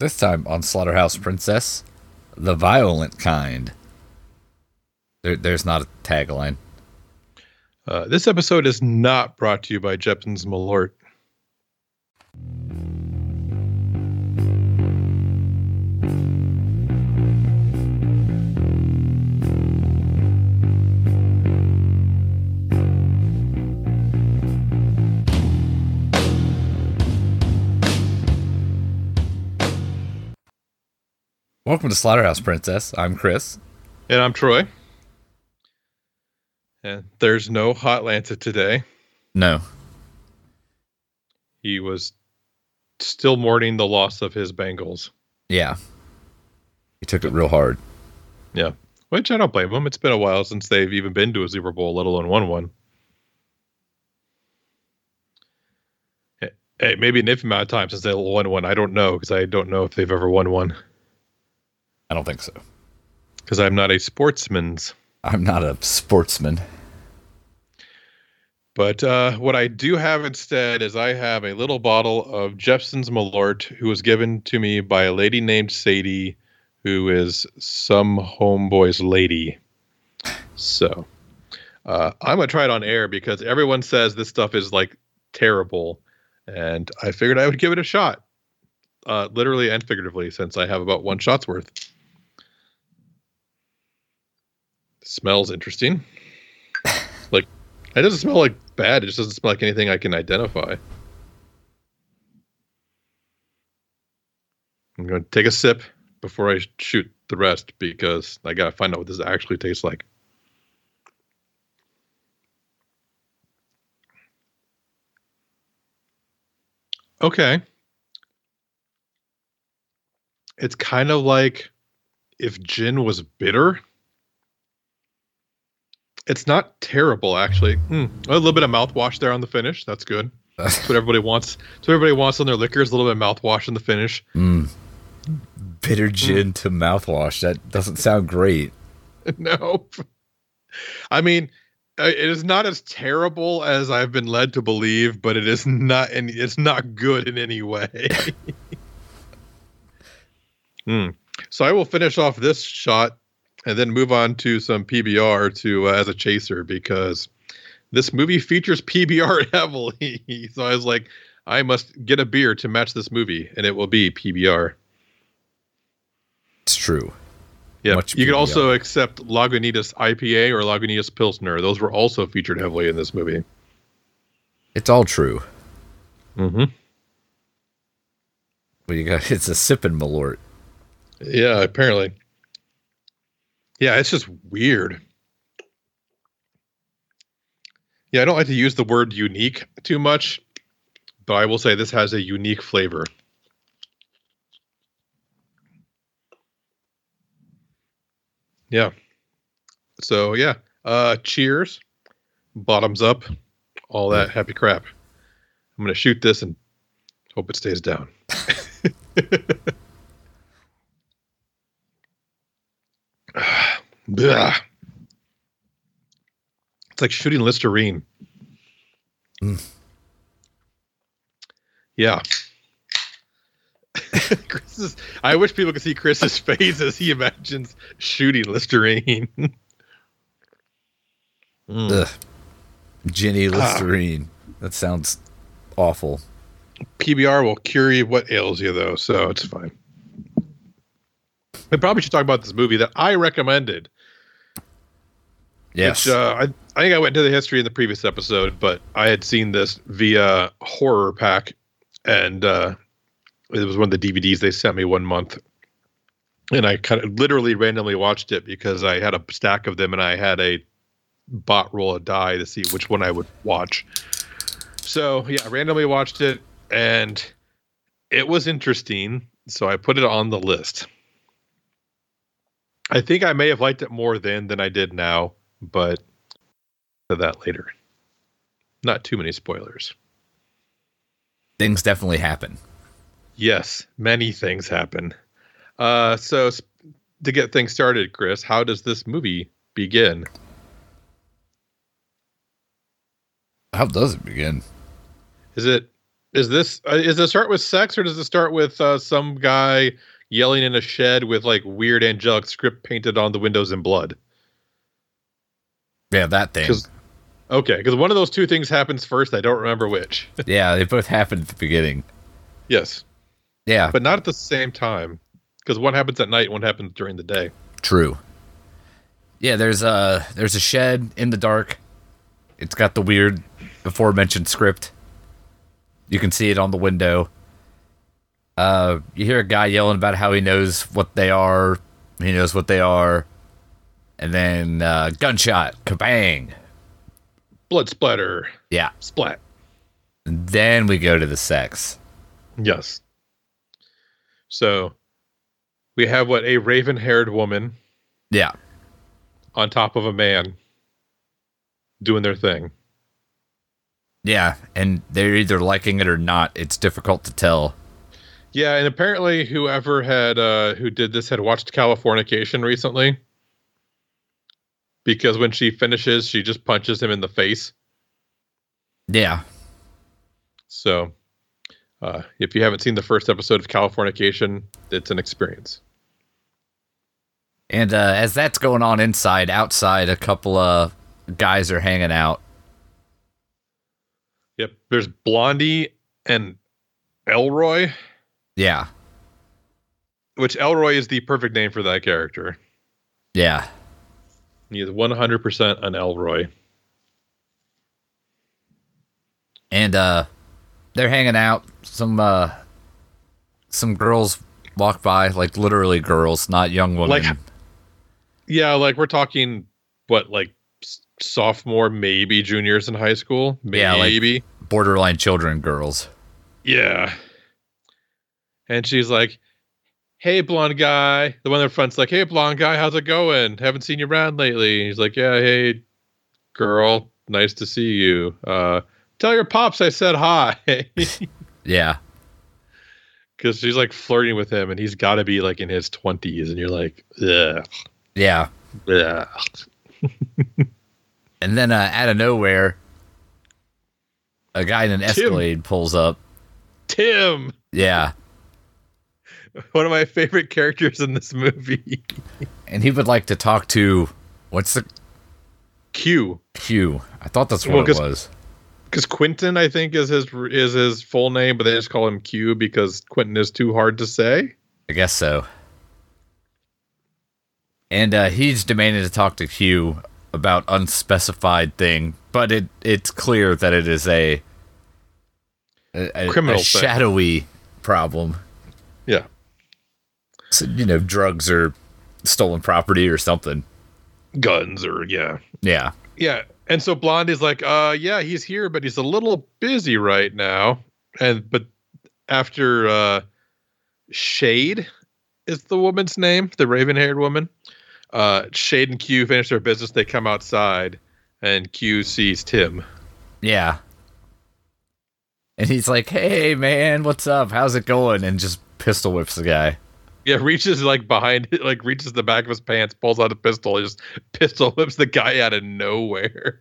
This time on Slaughterhouse Princess, the violent kind. There, there's not a tagline. Uh, this episode is not brought to you by Jeppson's Malort. Welcome to Slaughterhouse Princess. I'm Chris. And I'm Troy. And there's no Hot Lanta today. No. He was still mourning the loss of his Bengals. Yeah. He took it real hard. Yeah. Which I don't blame him. It's been a while since they've even been to a Super Bowl, let alone won one. Hey, maybe an infinite amount of time since they won one. I don't know because I don't know if they've ever won one. I don't think so. Because I'm not a sportsman's. I'm not a sportsman. But uh, what I do have instead is I have a little bottle of Jeppson's Malort, who was given to me by a lady named Sadie, who is some homeboy's lady. So uh, I'm gonna try it on air because everyone says this stuff is like terrible, and I figured I would give it a shot, uh, literally and figuratively, since I have about one shot's worth. Smells interesting. like it doesn't smell like bad. It just doesn't smell like anything I can identify. I'm going to take a sip before I shoot the rest because I got to find out what this actually tastes like. Okay. It's kind of like if gin was bitter. It's not terrible, actually. Mm, a little bit of mouthwash there on the finish. That's good. That's what everybody wants. That's what everybody wants on their liquors. A little bit of mouthwash in the finish. Mm. Bitter gin mm. to mouthwash. That doesn't sound great. no. I mean, uh, it is not as terrible as I've been led to believe, but it is not, and it's not good in any way. mm. So I will finish off this shot and then move on to some PBR to uh, as a chaser because this movie features PBR heavily. so I was like, I must get a beer to match this movie, and it will be PBR. It's true. Yeah, Much you PBR. could also accept Lagunitas IPA or Lagunitas Pilsner. Those were also featured heavily in this movie. It's all true. Mm-hmm. Well, you got it's a sipping malort. Yeah, apparently. Yeah, it's just weird. Yeah, I don't like to use the word unique too much, but I will say this has a unique flavor. Yeah. So, yeah. Uh cheers. Bottoms up. All that happy crap. I'm going to shoot this and hope it stays down. It's like shooting Listerine. Mm. Yeah. Chris's, I wish people could see Chris's face as he imagines shooting Listerine. mm. Ginny ah. Listerine. Ah. That sounds awful. PBR will cure you what ails you, though, so it's fine. We probably should talk about this movie that I recommended. Yes. Which, uh, I, I think I went into the history in the previous episode, but I had seen this via Horror Pack, and uh, it was one of the DVDs they sent me one month. And I kind of literally randomly watched it because I had a stack of them and I had a bot roll a die to see which one I would watch. So, yeah, I randomly watched it and it was interesting. So I put it on the list. I think I may have liked it more then than I did now, but to that later. Not too many spoilers. Things definitely happen. Yes, many things happen. Uh, so to get things started, Chris, how does this movie begin? How does it begin? Is it Is this uh, is it start with sex or does it start with uh, some guy yelling in a shed with like weird angelic script painted on the windows in blood? Yeah, that thing. 'Cause- Okay, because one of those two things happens first. I don't remember which. Yeah, they both happened at the beginning. yes, Yeah, but not at the same time. Because one happens at night, one happens during the day. true. Yeah, there's a there's a shed in the dark. It's got the weird aforementioned script. You can see it on the window. Uh, you hear a guy yelling about how he knows what they are. He knows what they are. And then uh, gunshot, kabang. Blood splatter, Yeah. splat. And then we go to the sex. Yes. So we have what a raven-haired woman Yeah. on top of a man doing their thing. Yeah, and they're either liking it or not. It's difficult to tell. Yeah, and apparently whoever had uh who did this had watched Californication recently. Because when she finishes, she just punches him in the face. Yeah. So uh if you haven't seen the first episode of Californication, it's an experience. And uh, as that's going on inside, outside, a couple of guys are hanging out. Yep. There's Blondie and Elroy, Yeah. which Elroy is the perfect name for that character. Yeah. He is 100% an Elroy. And uh, they're hanging out. Some uh, some girls walk by, like literally girls, not young women. Like- Yeah, like we're talking what like sophomore, maybe juniors in high school, Yeah, like- maybe. borderline children girls. Yeah. And she's like, Hey, blonde guy. The one in front's like, Hey, blonde guy, how's it going? Haven't seen you around lately. He's like, Yeah, hey, girl, nice to see you. Uh, tell your pops I said hi. Yeah. Because she's like flirting with him and he's got to be like in his 20s. And you're like, Ugh. Yeah. Ugh. And then uh, out of nowhere, a guy in an Escalade pulls up. Tim, Yeah. one of my favorite characters in this movie. And he would like to talk to what's the Q. Q? I thought that's what Well, it was. because Quentin, I think, is his is his full name, but they just call him Q because Quentin is too hard to say. I guess so. And uh, he's demanding to talk to Q about unspecified thing, but it it's clear that it is a a, a- Criminal a shadowy problem. You know, drugs or stolen property or something. guns or yeah, Yeah. yeah. And so Blondie's like, uh, yeah, he's here, but he's a little busy right now. And but after uh, Shade is the woman's name, the raven-haired woman. Uh, Shade and Q finish their business. They come outside, and Q sees Tim. Yeah. And he's like, "Hey man, what's up? How's it going?" and just pistol whips the guy. Yeah, reaches like behind like reaches the back of his pants, pulls out a pistol, and just pistol whips the guy out of nowhere.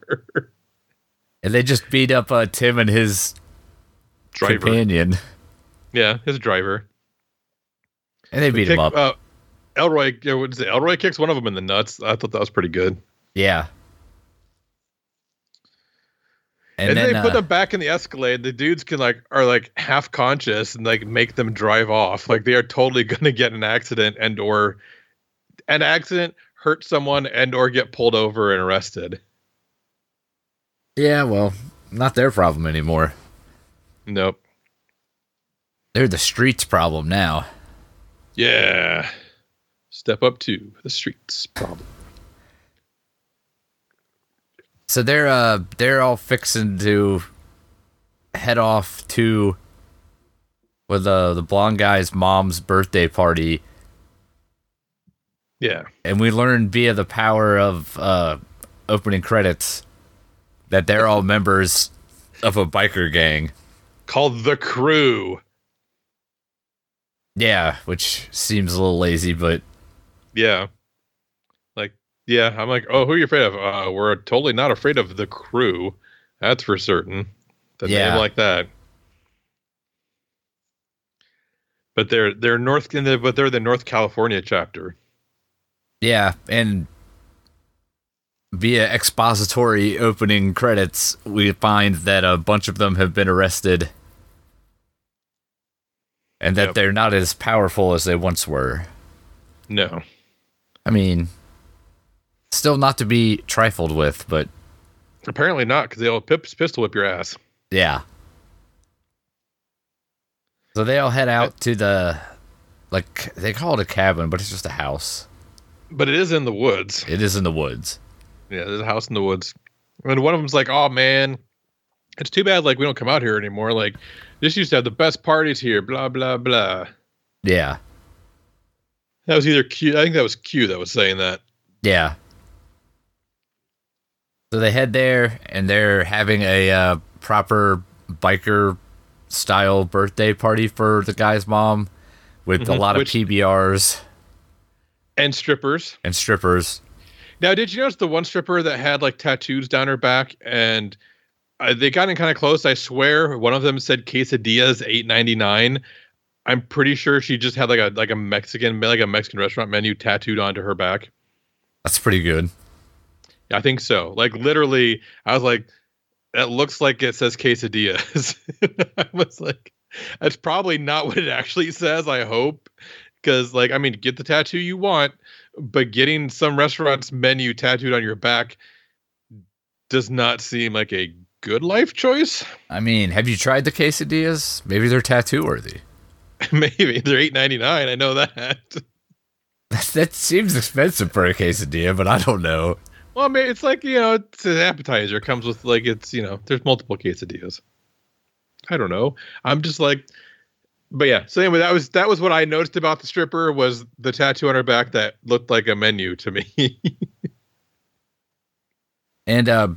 And they just beat up uh, Tim and his driver. companion. Yeah, his driver. And they beat him Kick- up. Uh, Elroy, what is it? Elroy kicks one of them in the nuts. I thought that was pretty good. yeah. And, And, then they put uh, them back in the Escalade. The dudes can like are like half conscious and like make them drive off. Like they are totally gonna get an accident and or an accident, hurt someone, and or get pulled over and arrested. yeah, well, not their problem anymore. Nope. They're the streets problem now. Yeah. Step up to the streets problem. So they're uh they're all fixing to head off to with the the blonde guy's mom's birthday party, Yeah. and we learn via the power of uh opening credits that they're all members of a biker gang. Called the crew. Yeah, which seems a little lazy, but Yeah. Yeah, I'm like, oh, who are you afraid of? Uh, we're totally not afraid of the crew. That's for certain. The Yeah. name like that. But they're they're North, in the, but they're the North California chapter. Yeah, and via expository opening credits, we find that a bunch of them have been arrested and that Yep. they're not as powerful as they once were. No, I mean, still not to be trifled with, but apparently not, because they'll pip, pistol whip your ass. yeah. So they all head out to the, like, they call it a cabin, but it's just a house. But it is in the woods. It is in the woods. Yeah, there's a house in the woods. And one of them's like, "Oh man, it's too bad. Like we don't come out here anymore. Like this used to have the best parties here. Blah blah blah." Yeah. That was either Q. I think that was Q that was saying that. Yeah. So they head there and they're having a uh, proper biker style birthday party for the guy's mom with a Mhm, lot of which- PBRs And strippers. and strippers. Now, did you notice the one stripper that had like tattoos down her back, and uh, they got in kind of close? I swear, one of them said quesadillas eight ninety nine. I'm pretty sure she just had like a like a Mexican like a Mexican restaurant menu tattooed onto her back. That's pretty good. I think so. Like literally, I was like, that looks like it says quesadillas. I was like, that's probably not what it actually says. I hope, because like, I mean, get the tattoo you want, but getting some restaurant's menu tattooed on your back does not seem like a good life choice. I mean, have you tried the quesadillas? Maybe they're tattoo worthy. Maybe they're eight ninety nine. I know that. That, that seems expensive for a quesadilla, but I don't know. Well, I mean, it's like you know, it's an appetizer. It comes with like it's you know, there's multiple quesadillas. I don't know. I'm just like, but yeah. So anyway, that was that was what I noticed about the stripper was the tattoo on her back that looked like a menu to me. And uh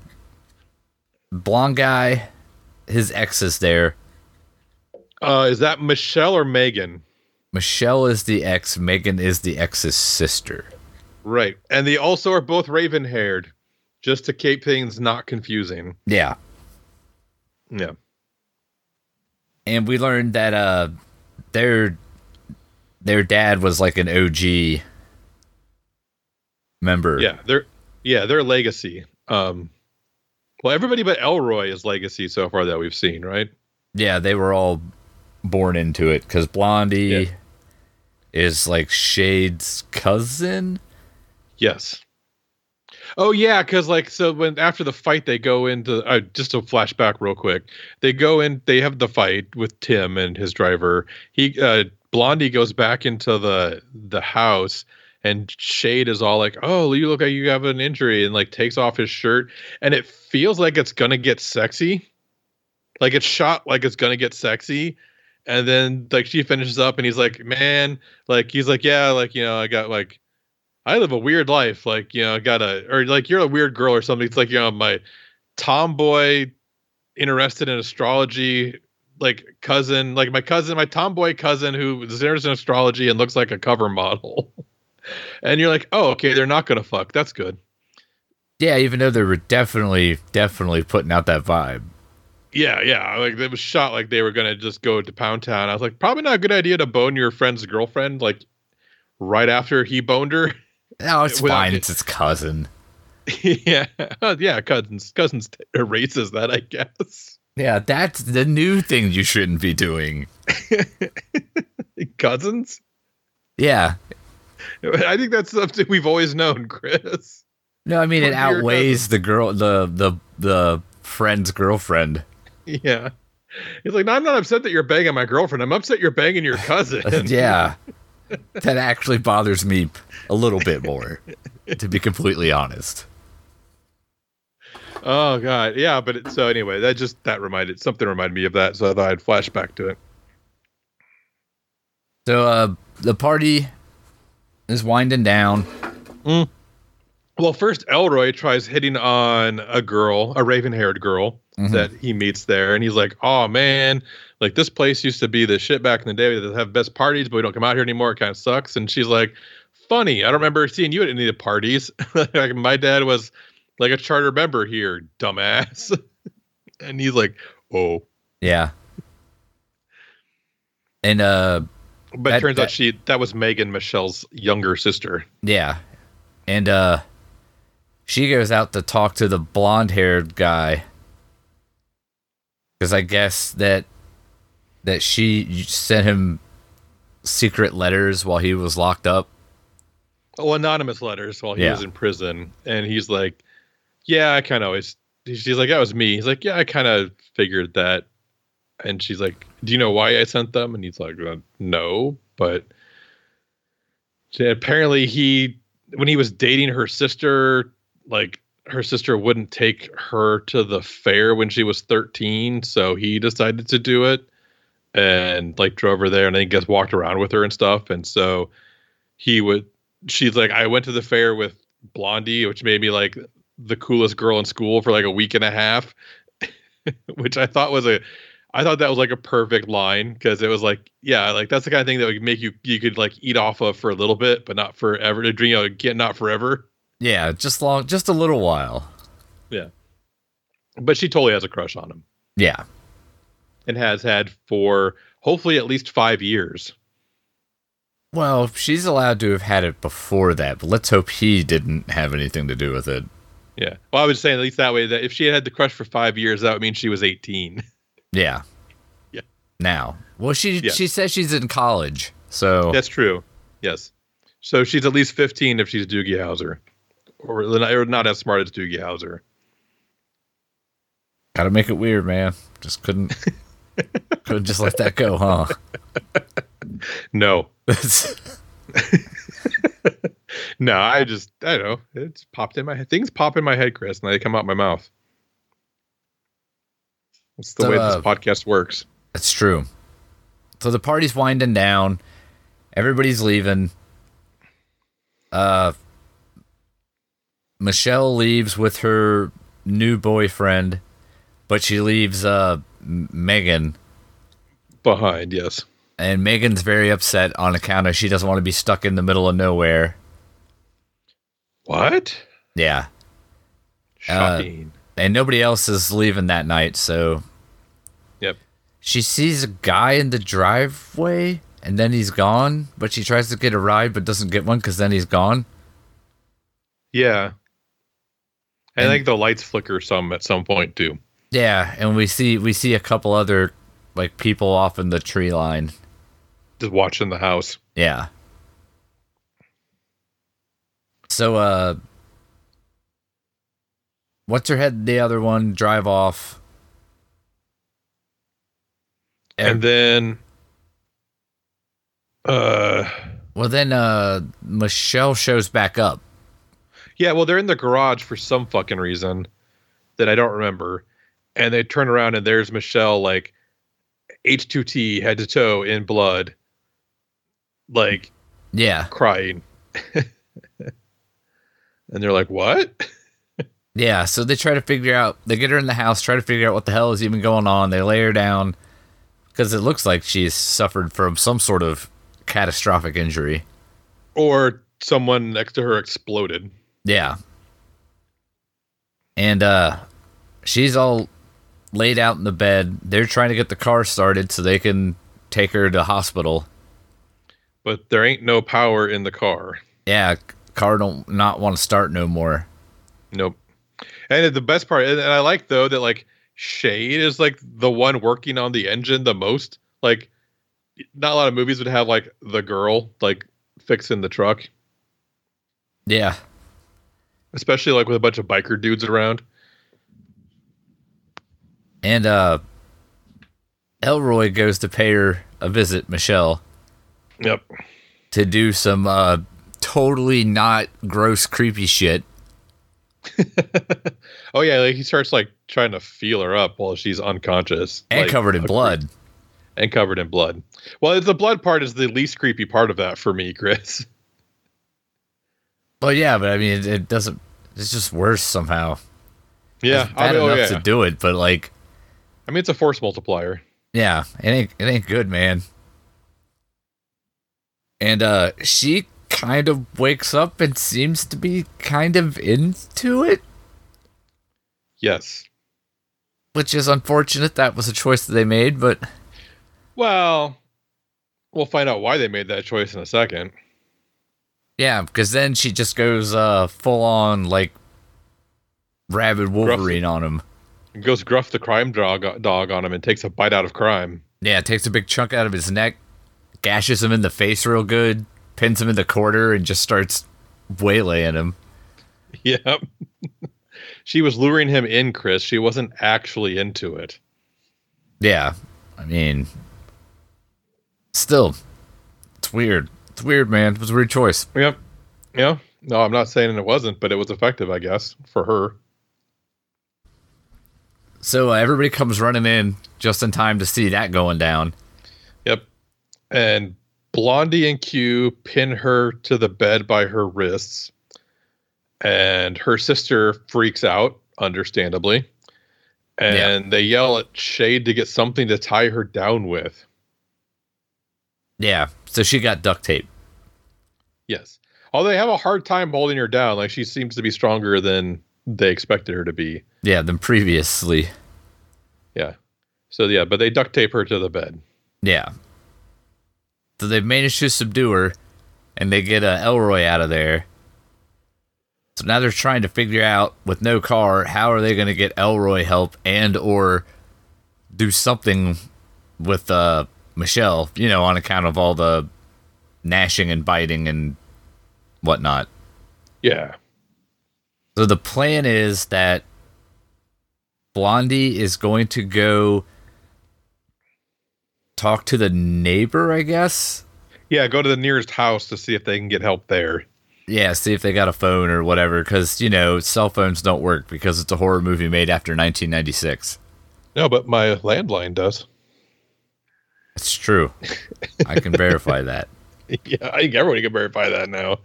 blonde guy, his ex is there. uh, is that Michelle or Megan? Michelle is the ex, Megan is the ex's sister. Right, and they also are both raven haired, just to keep things not confusing. Yeah. Yeah. and we learned that uh their their dad was like an OG member. Yeah, they're yeah, they're legacy. Um well everybody but Elroy is legacy so far that we've seen, right? Yeah, they were all born into it cuz Blondie Yeah. is like Shade's cousin. Yes. Oh yeah, because like so when after the fight they go into uh, just a flashback real quick. They go in. They have the fight with Tim and his driver. He uh, Blondie goes back into the the house, and Shade is all like, "Oh, you look like you have an injury," and like takes off his shirt, and it feels like it's gonna get sexy. Like it's shot like it's gonna get sexy. And then like she finishes up and he's like, Man, like he's like, Yeah, like, you know, I got like I live a weird life. Like, you know, I got a, or like you're a weird girl or something. It's like, you know, my tomboy interested in astrology, like cousin, like my cousin, my tomboy cousin who is interested in astrology and looks like a cover model. and you're like, oh, okay, they're not going to fuck. That's good. Yeah, even though they were definitely definitely putting out that vibe. Yeah, yeah. Like it was shot like they were going to just go to Pound Town. I was like, probably not a good idea to bone your friend's girlfriend, like right after he boned her. No, it's Without fine. it- It's his cousin. yeah. Uh, yeah. Cousins, cousins erases that, I guess. Yeah, that's the new thing you shouldn't be doing. cousins? Yeah. I think that's something we've always known, Chris. No, I mean it Fuck your outweighs the girl the the the friend's girlfriend. Yeah. He's like, no, I'm not upset that you're banging my girlfriend. I'm upset you're banging your cousin. yeah. That actually bothers me a little bit more, to be completely honest. oh god, yeah. But it, so anyway, that just that reminded something reminded me of that, so I thought I'd flash back to it. So uh the party is winding down. Well, first Elroy tries hitting on a girl, a raven-haired girl Mhm. that he meets there, and he's like, "Oh man, like this place used to be the shit back in the day. They have best parties, but we don't come out here anymore. It kind of sucks." And she's like, "Funny, I don't remember seeing you at any of the parties. like my dad was like a charter member here, dumbass." and he's like, "Oh, Yeah. And uh But That- it turns that- out she that was Megan Michelle's younger sister. Yeah. And uh she goes out to talk to the blonde-haired guy cuz I guess that that she sent him secret letters while he was locked up. Oh, anonymous letters while he Yeah. was in prison, and he's like, "Yeah, I kind of always." She's like, "That was me." He's like, "Yeah, I kind of figured that." And she's like, "Do you know why I sent them?" And he's like, uh, "No, but apparently he, when he was dating her sister, like her sister wouldn't take her to the fair when she was 13, so he decided to do it and like drove her there and then just walked around with her and stuff. And so he would she's like, I went to the fair with Blondie, which made me like the coolest girl in school for like a week and a half, which I thought was a, I thought that was like a perfect line because it was like, yeah, like that's the kind of thing that would make you you could like eat off of for a little bit, but not forever. To drink, you know, get not forever. Yeah, just long just a little while. Yeah. But she totally has a crush on him Yeah. And has had for hopefully at least five years. Well, she's allowed to have had it before that, but let's hope he didn't have anything to do with it. Yeah. Well, I was saying at least that way that if she had had the crush for five years, that would mean she was 18. Yeah. Yeah. Now, well, she Yeah. she says she's in college, so That's true. Yes. So she's at least 15 if she's Doogie Howser. Or, or not as smart as Doogie Howser. gotta make it weird, man. Just couldn't couldn't just let that go, huh? No. No, I just, I don't know. It's popped in my head. Things pop in my head, Chris, and they come out my mouth. That's the So, way uh, this podcast works. That's true. So the party's winding down. Everybody's leaving. Uh Michelle leaves with her new boyfriend, but she leaves uh Megan Behind, yes. and Megan's very upset on account of she doesn't want to be stuck in the middle of nowhere. What? Yeah. Shocking. Uh, and nobody else is leaving that night, so yep. she sees a guy in the driveway and then he's gone, but she tries to get a ride but doesn't get one cuz then he's gone. Yeah. And And- I think the lights flicker some at some point too. Yeah, and we see we see a couple other like people off in the tree line. Just watching the house. Yeah. So uh what's her head the other one drive off. And then uh well then uh Michelle shows back up. yeah, well they're in the garage for some fucking reason that I don't remember. And they turn around and there's Michelle like H2T head to toe in blood like Yeah. crying. and they're like, "What?" Yeah, so they try to figure out they get her in the house, try to figure out what the hell is even going on. They lay her down because it looks like she's suffered from some sort of catastrophic injury. Or someone next to her exploded. Yeah. And uh she's all laid out in the bed. They're trying to get the car started so they can take her to hospital. But there ain't no power in the car. Yeah, car don't not want to start no more. Nope. And the best part, and and I like though that like Shade is like the one working on the engine the most. Like, not a lot of movies would have like the girl like fixing the truck, Yeah. especially like with a bunch of biker dudes around. And uh Elroy goes to pay her a visit, Michelle, Yep. to do some uh totally not gross creepy shit. oh yeah, like he starts like trying to feel her up while she's unconscious And like, covered in blood. and covered in blood. Well, the blood part is the least creepy part of that for me, Chris. Well, yeah, but I mean, it, it doesn't. It's just worse somehow. Yeah, it's bad I mean, oh, enough yeah. to do it, but like, I mean, it's a force multiplier. yeah, it ain't it ain't good, man. And uh, she kind of wakes up and seems to be kind of into it, Yes. which is unfortunate. That was a choice that they made, but Well, we'll find out why they made that choice in a second. Yeah, because then she just goes uh, full on like rabid Wolverine on him. Goes gruff the crime dog dog on him and takes a bite out of crime. Yeah, takes a big chunk out of his neck, gashes him in the face real good, pins him in the corner, and just starts waylaying him. Yep. she was luring him in, Chris. She wasn't actually into it. Yeah, I mean, still, it's weird. It's weird, man. It was a weird choice. Yep. Yeah. No, I'm not saying it wasn't, but it was effective, I guess, for her. So uh, everybody comes running in just in time to see that going down. Yep. And Blondie and Q pin her to the bed by her wrists. And her sister freaks out, understandably. And yeah. they yell at Shade to get something to tie her down with. Yeah. So she got duct tape. Yes. Although they have a hard time holding her down. Like she seems to be stronger than they expected her to be. Yeah, than previously. Yeah. So yeah, but they duct tape her to the bed. Yeah. So they've managed to subdue her, and they get uh, Elroy out of there. So now they're trying to figure out, with no car, how are they going to get Elroy help and or do something with uh, Michelle? You know, on account of all the gnashing and biting and whatnot. Yeah. So the plan is that Blondie is going to go talk to the neighbor, I guess. Yeah, go to the nearest house to see if they can get help there. Yeah, see if they got a phone or whatever, because, you know, cell phones don't work because it's a horror movie made after 1996. No, but my landline does. It's true. I can verify that. Yeah, I think everybody can verify that now.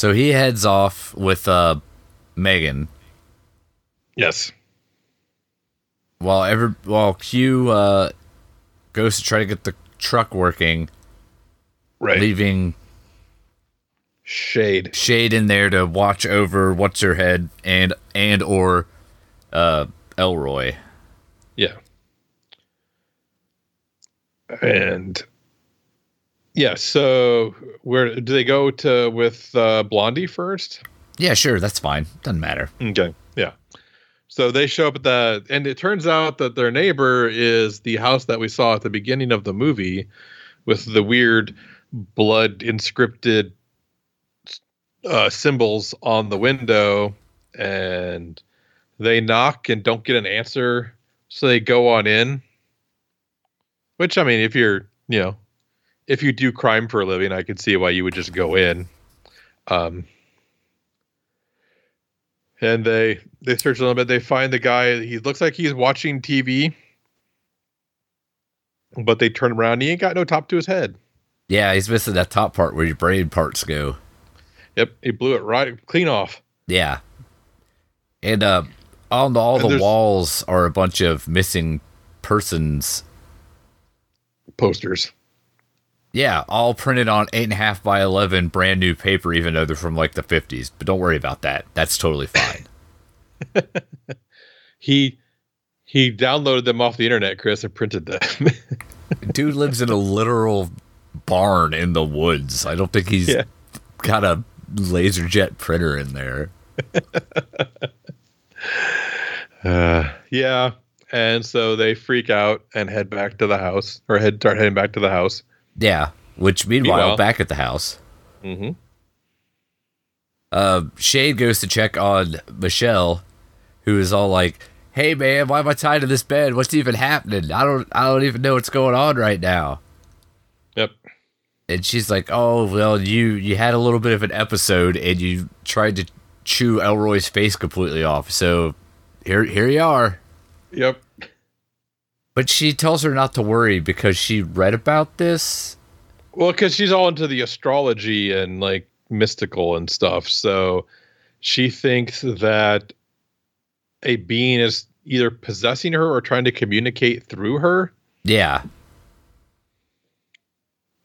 So he heads off with uh, Megan. Yes. While ever while Q uh, goes to try to get the truck working, right, leaving Shade Shade in there to watch over what's her head and and or uh, Elroy. Yeah. And yeah, so where do they go to with uh, Blondie first? Yeah, sure, that's fine. Doesn't matter. Okay, yeah. So they show up at the, and it turns out that their neighbor is the house that we saw at the beginning of the movie, with the weird blood inscripted uh, symbols on the window, and they knock and don't get an answer, so they go on in. Which I mean, if you're you know if you do crime for a living, I could see why you would just go in. Um, and they they search a little bit. They find the guy. He looks like he's watching TV, but they turn around. He ain't got no top to his head. Yeah, he's missing that top part where your brain parts go. Yep, he blew it right clean off. Yeah, and uh, on the, all and the walls are a bunch of missing persons posters. Yeah, all printed on eight and a half by eleven, brand new paper, even though they're from like the fifties. But don't worry about that. That's totally fine. he he downloaded them off the internet, Chris, and printed them. Dude lives in a literal barn in the woods. I don't think he's yeah. got a laser jet printer in there. uh, yeah, and so they freak out and head back to the house, or head start heading back to the house. Yeah. Which meanwhile, meanwhile back at the house. Mm-hmm. Uh, Shade goes to check on Michelle, who is all like, "Hey man, why am I tied to this bed? What's even happening? I don't, I don't even know what's going on right now." Yep. And she's like, "Oh well, you you had a little bit of an episode, and you tried to chew Elroy's face completely off. So here, here you are." Yep. But she tells her not to worry because she read about this. Well, because she's all into the astrology and like mystical and stuff. So she thinks that a being is either possessing her or trying to communicate through her. Yeah.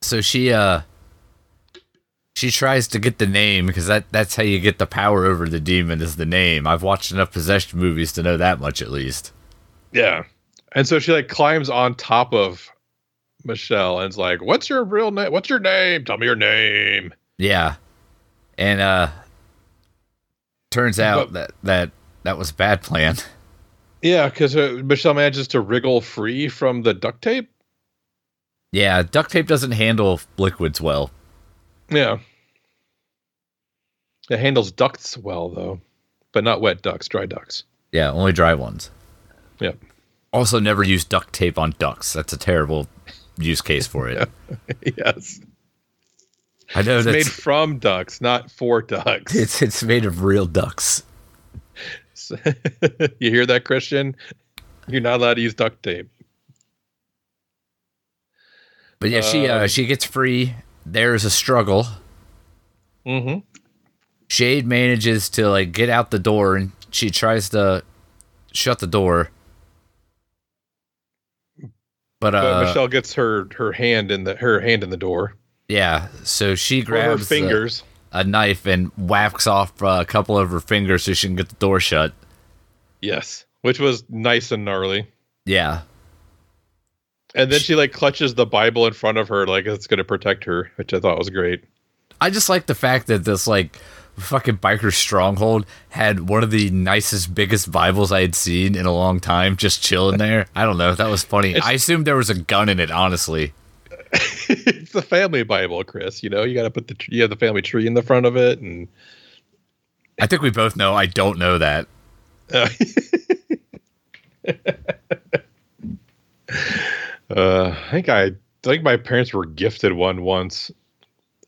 So she uh she tries to get the name because that that's how you get the power over the demon is the name. I've watched enough possession movies to know that much at least. Yeah and so she like climbs on top of Michelle and it's like, "What's your real name? What's your name? Tell me your name." Yeah. And uh turns out But- that that that was a bad plan. Yeah, because uh, Michelle manages to wriggle free from the duct tape. Yeah, duct tape doesn't handle liquids well. Yeah, it handles ducts well though, but not wet ducts, dry ducts. Yeah, only dry ones. Yep. Also never use duct tape on ducks. That's a terrible use case for it. yes, I know it's that's made from ducks, not for ducks. it's it's made of real ducks. you hear that, Christian? You're not allowed to use duct tape. But yeah, she uh, Um, she gets free. There's a struggle. Mm-hmm. Shade manages to like get out the door and she tries to shut the door. But uh But Michelle gets her her hand in the her hand in the door. yeah, so she Or her grabs a- fingers. a knife and whacks off uh, a couple of her fingers so she can get the door shut. Yes, which was nice and gnarly. Yeah. And then she like clutches the Bible in front of her like it's going to protect her, which I thought was great. I just like the fact that this like fucking biker stronghold had one of the nicest, biggest Bibles I had seen in a long time, just chilling there. I don't know. That was funny. I assumed there was a gun in it. Honestly, it's the family Bible, Chris. You know, you got to put the you have the family tree in the front of it, and I think we both know. I don't know that. uh, uh, I think I, I think my parents were gifted one once,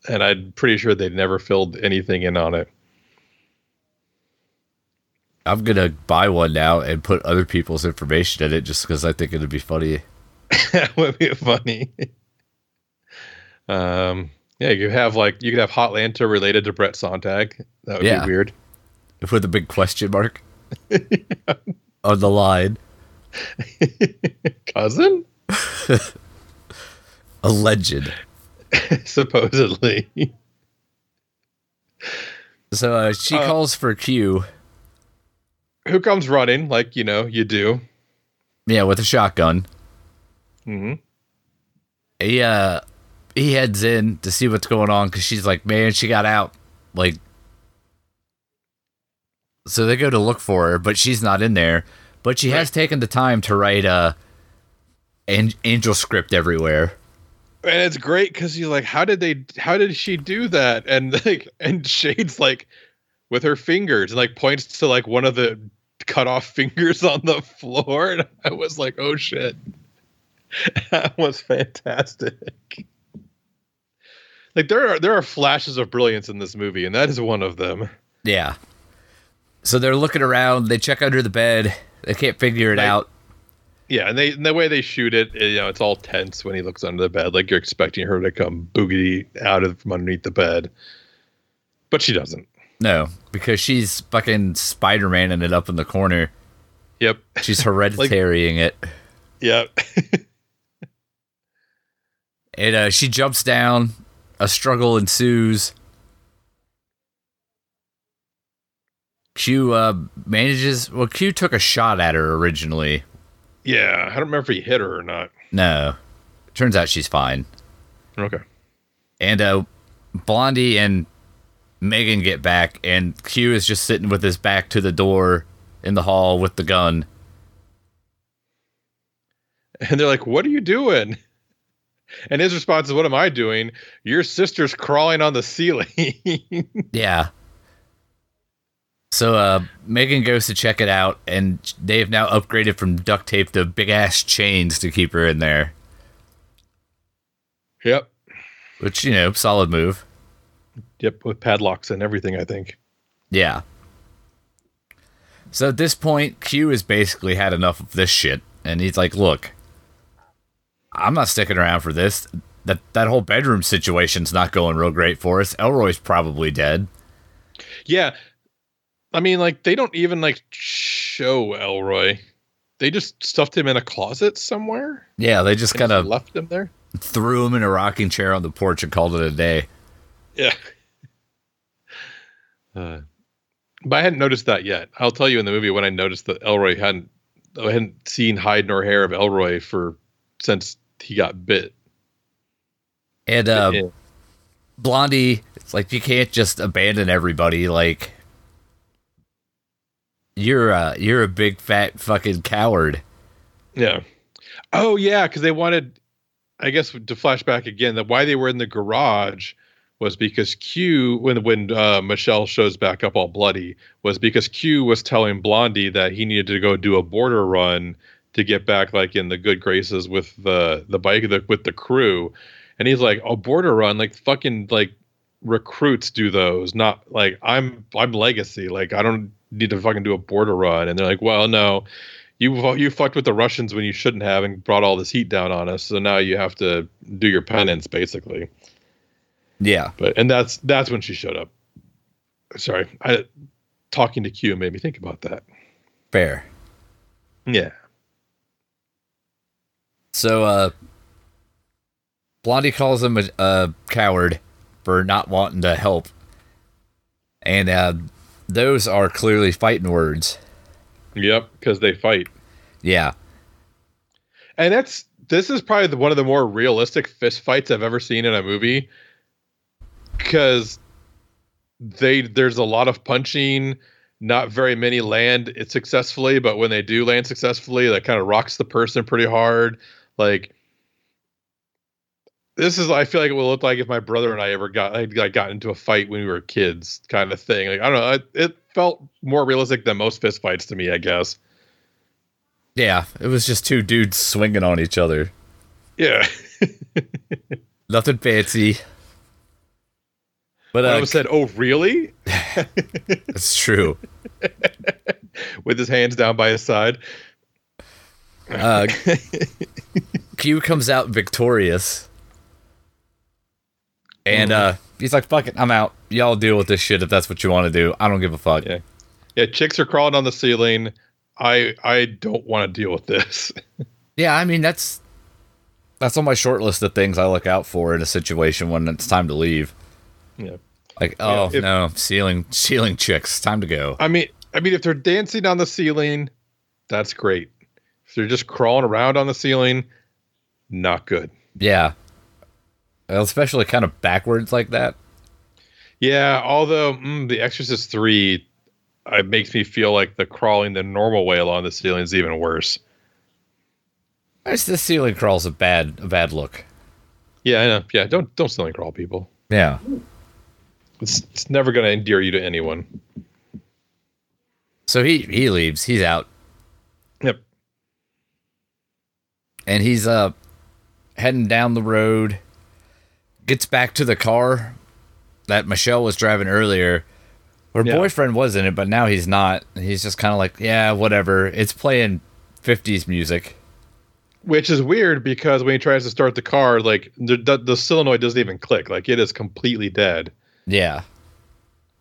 and I'm pretty sure they'd never filled anything in on it. I'm gonna buy one now and put other people's information in it just because I think it'd be funny. that would be funny. um, yeah, you could have like you could have Hotlanta related to Brett Sontag. That would Yeah. be weird. With a big question mark on the line. Cousin, A legend. supposedly. So uh, she Uh, calls for Q. Who comes running like you know you do? Yeah, with a shotgun. Mm-hmm. he uh he heads in to see what's going on because she's like man she got out like so they go to look for her but she's not in there but she has taken the time to write uh an- angel script everywhere And it's great because you're like, how did they? How did she do that? And like, and Shade's like, with her fingers, and like points to like one of the cut off fingers on the floor, and I was like, oh shit, that was fantastic. Like there are there are flashes of brilliance in this movie, and that is one of them. yeah so they're looking around they check under the bed they can't figure it Like- out Yeah, and they and the way they shoot it, you know, it's all tense when he looks under the bed, like you're expecting her to come boogity out of from underneath the bed, but she doesn't. no because she's fucking spider-maning it up in the corner Yep. she's hereditarying it Yep. And uh, she jumps down. A struggle ensues. Q uh, manages. Well, Q took a shot at her originally. Yeah, I don't remember if he hit her or not. No. Turns out she's fine. Okay. And uh, Blondie and Megan get back, and Q is just sitting with his back to the door in the hall with the gun. And they're like, "What are you doing?" And his response is, "What am I doing? Your sister's crawling on the ceiling." Yeah. So uh, Megan goes to check it out, and they have now upgraded from duct tape to big ass chains to keep her in there. yep. Which, you know, solid move. Yep, with padlocks and everything, I think. Yeah. So at this point, Q has basically had enough of this shit, and he's like, "Look, I'm not sticking around for this. That that whole bedroom situation's not going real great for us. Elroy's probably dead. Yeah. I mean, like they don't even like show Elroy. They just stuffed him in a closet somewhere. Yeah, they just kind of left him there. threw him in a rocking chair on the porch and called it a day. Yeah. Uh, but I hadn't noticed that yet. I'll tell you in the movie when I noticed that Elroy hadn't I hadn't seen hide nor hair of Elroy for since he got bit. And uh, Yeah. Blondie, it's like you can't just abandon everybody. Like you're a you're a big fat fucking coward. Yeah. Oh yeah, because they wanted, I guess, to flash back again that why they were in the garage was because Q when when uh, Michelle shows back up all bloody was because Q was telling Blondie that he needed to go do a border run to get back like in the good graces with the the bike the, with the crew, and he's like, "Oh, border run, like fucking like recruits do those, not like I'm I'm legacy, like I don't need to fucking do a border run," and they're like, "Well, no." you you fucked with the Russians when you shouldn't have and brought all this heat down on us. So now you have to do your penance, basically. Yeah. But and that's that's when she showed up. Sorry, I talking to Q made me think about that. Fair. Yeah, So uh Blondie calls him a, a coward for not wanting to help. And uh those are clearly fighting words. yep, because they fight, Yeah. and that's this is probably the, one of the more realistic fist fights I've ever seen in a movie. Because they there's a lot of punching, not very many land it successfully, but when they do land successfully, that kind of rocks the person pretty hard. Like this is I feel like it will look like if my brother and I ever got like got into a fight when we were kids, kind of thing. Like I don't know, it, it felt more realistic than most fist fights to me, I guess. Yeah. It was just two dudes swinging on each other. Yeah. Nothing fancy. But uh, of said, "Oh, really?" That's true. With his hands down by his side. Uh, Q comes out victorious. And uh, he's like, fuck it, I'm out. Y'all deal with this shit if that's what you want to do. I don't give a fuck. Yeah. Yeah, chicks are crawling on the ceiling. I I don't want to deal with this. Yeah, I mean that's that's on my short list of things I look out for in a situation when it's time to leave. yeah. Like, oh if- no, ceiling ceiling chicks, time to go. I mean, I mean, if they're dancing on the ceiling, that's great. If they're just crawling around on the ceiling, not good. Yeah. Especially kind of backwards like that. Yeah, although mm, the Exorcist three, it makes me feel like the crawling the normal way along the ceiling is even worse. I just, the ceiling crawl's a bad a bad look. Yeah, I know. Yeah, don't don't ceiling crawl, people. Yeah. It's it's never going to endear you to anyone. So he he leaves. He's out. Yep. and he's uh heading down the road gets back to the car that michelle was driving earlier her Yeah. boyfriend was in it but now he's not he's just kind of like yeah whatever it's playing 50s music Which is weird because when he tries to start the car, like the, the the solenoid doesn't even click. Like it is completely dead. yeah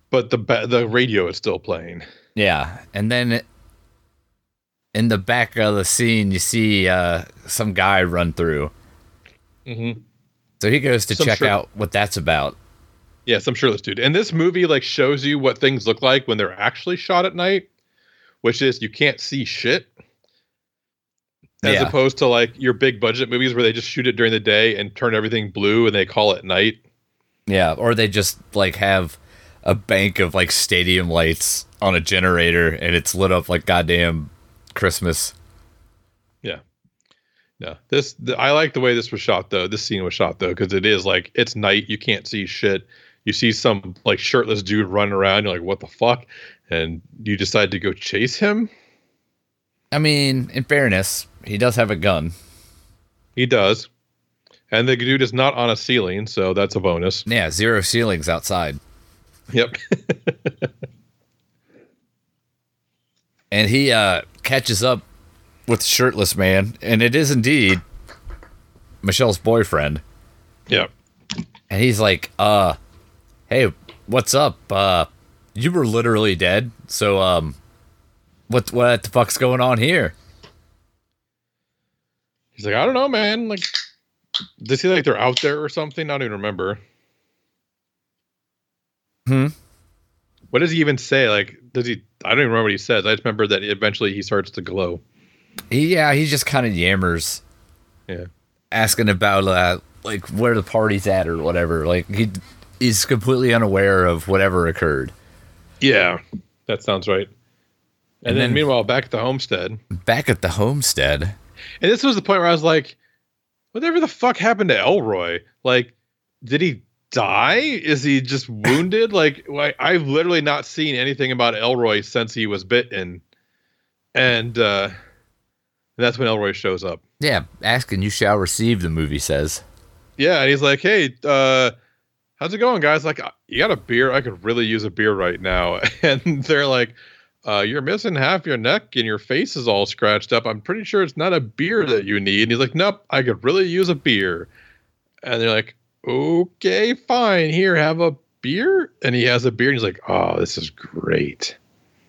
But the the radio is still playing. yeah and then in the back of the scene you see uh some guy run through Mm-hmm. So he goes to check out what that's about Yeah, some shirtless dude. And this movie like shows you what things look like when they're actually shot at night, which is you can't see shit. As Yeah. opposed to like your big budget movies where they just shoot it during the day and turn everything blue and they call it night. Yeah, or they just like have a bank of like stadium lights on a generator and it's lit up like goddamn Christmas. Yeah. No, this the, I like the way this was shot though. This scene was shot though because it is like it's night. You can't see shit. You see some like shirtless dude running around. You're like, what the fuck? And you decide to go chase him. I mean, in fairness, he does have a gun. He does, and the dude is not on a ceiling, so that's a bonus. Yeah, zero ceilings outside. Yep. And he uh catches up with shirtless man, and it is indeed Michelle's boyfriend. yep. And he's like, uh, hey, what's up? Uh you were literally dead. So um what what the fuck's going on here? He's like, I don't know, man. Like, does he like they're out there or something? I don't even remember. Hmm. What does he even say? Like, does he? I don't even remember what he says. I just remember that eventually he starts to glow. He, yeah, he just kind of yammers, Yeah. asking about uh, like where the party's at or whatever. Like he is completely unaware of whatever occurred. Yeah, that sounds right. And, And then, then- meanwhile, back at the homestead, Back at the homestead. and this was the point where I was like, "Whatever the fuck happened to Elroy? Like, did he die? Is he just wounded? like, I've literally not seen anything about Elroy since he was bitten." And uh, that's when Elroy shows up. Yeah, ask and you shall receive. The movie says. Yeah, and he's like, "Hey, uh, how's it going, guys? Like, you got a beer? I could really use a beer right now." And they're like, uh, "You're missing half your neck, and your face is all scratched up. I'm pretty sure it's not a beer that you need." And he's like, "Nope, I could really use a beer." And they're like, "Okay, fine. Here, have a beer." And he has a beer, and he's like, "Oh, this is great."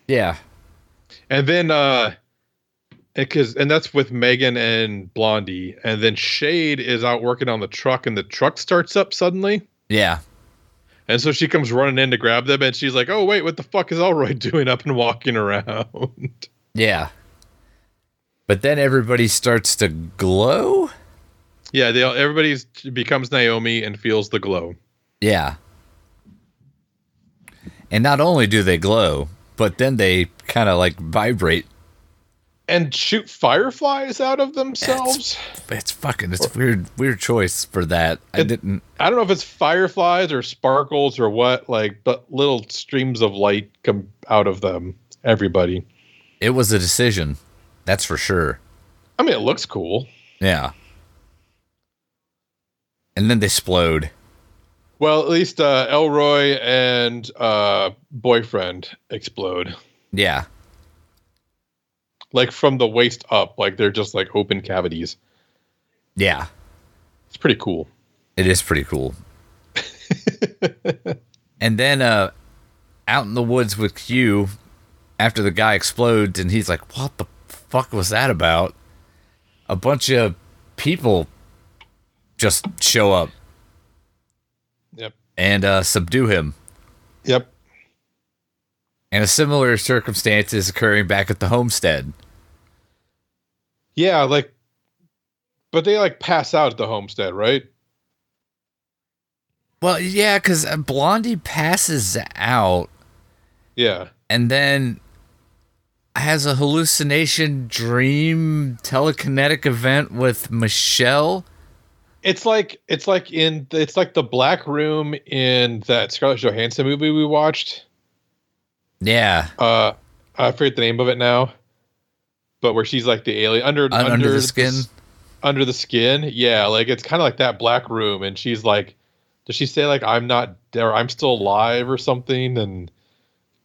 Yeah, And then uh because and that's with Megan and Blondie. And then Shade is out working on the truck and the truck starts up suddenly. yeah, And so she comes running in to grab them and she's like, Oh wait, what the fuck is Elroy doing up and walking around? yeah. But then everybody starts to glow. yeah, they all everybody becomes Naomi and feels the glow. Yeah. And not only do they glow, but then they kind of like vibrate. And shoot fireflies out of themselves. It's fucking it's a weird weird choice for that. I It- didn't I don't know if it's fireflies or sparkles or what, like, but little streams of light come out of them. Everybody. it was a decision. That's for sure. I mean, it looks cool. Yeah. And then they explode. Well, at least uh, Elroy and uh, boyfriend explode, Yeah. Like from the waist up, like they're just like open cavities. Yeah. It's pretty cool. It is pretty cool. and then uh out in the woods with Q after the guy explodes and he's like, What the fuck was that about? A bunch of people just show up Yep. and uh subdue him. Yep. And a similar circumstance is occurring back at the homestead. Yeah, like, but they like pass out at the homestead, right? Well, yeah, because uh, Blondie passes out Yeah. and then has a hallucination dream telekinetic event with Michelle. It's like it's like in it's like the black room in that Scarlett Johansson movie we watched. Yeah, Uh, I forget the name of it now, but where she's like the alien under Un- under the skin. s- under the skin. Yeah, like it's kind of like that black room, and she's like, does she say like I'm not there, I'm still alive or something, and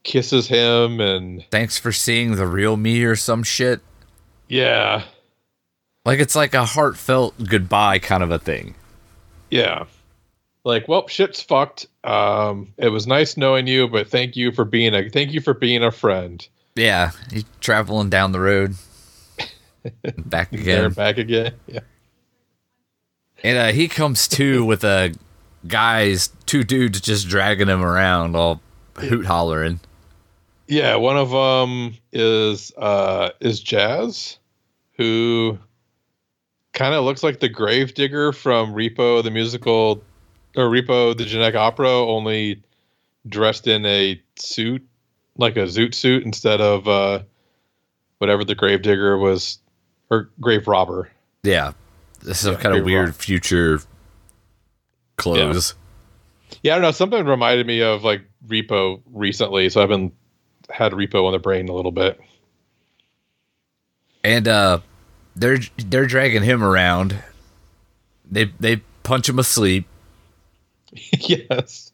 kisses him, and Thanks for seeing the real me or some shit. yeah, Like it's like a heartfelt goodbye kind of a thing. yeah, like well, shit's fucked. Um, it was nice knowing you, but thank you for being a thank you for being a friend. Yeah, he's traveling down the road. Back There, again. back again. Yeah. And uh, he comes to with a guys, two dudes just dragging him around, all hoot hollering. Yeah, one of them is uh is Jazz, who kind of looks like the gravedigger from Repo the musical or Repo the genetic opera, only dressed in a suit, like a zoot suit instead of uh whatever the gravedigger was or grave robber. Yeah, this is Yeah, kind of weird future clothes. Yeah, I don't know. Something reminded me of like Repo recently, so I've been had Repo on the brain a little bit. and uh they're they're dragging him around they they punch him asleep yes.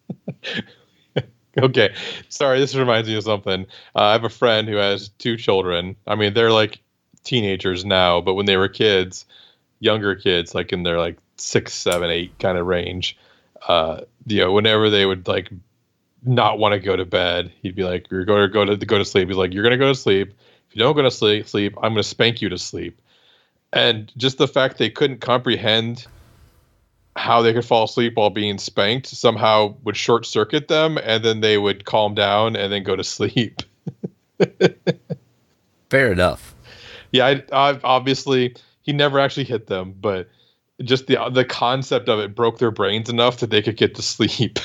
okay. Sorry, this reminds me of something. Uh, I have a friend who has two children. I mean, they're like teenagers now, but when they were kids, younger kids, like in their like six, seven, eight kind of range, uh, you know, whenever they would like not want to go to bed, he'd be like, "You're going to go to go to sleep." He's like, "You're going to go to sleep. If you don't go to sleep, sleep, I'm going to spank you to sleep." And just the fact they couldn't comprehend how they could fall asleep while being spanked somehow would short circuit them and then they would calm down and then go to sleep. fair enough yeah, I, I obviously he never actually hit them, but just the the concept of it broke their brains enough that they could get to sleep.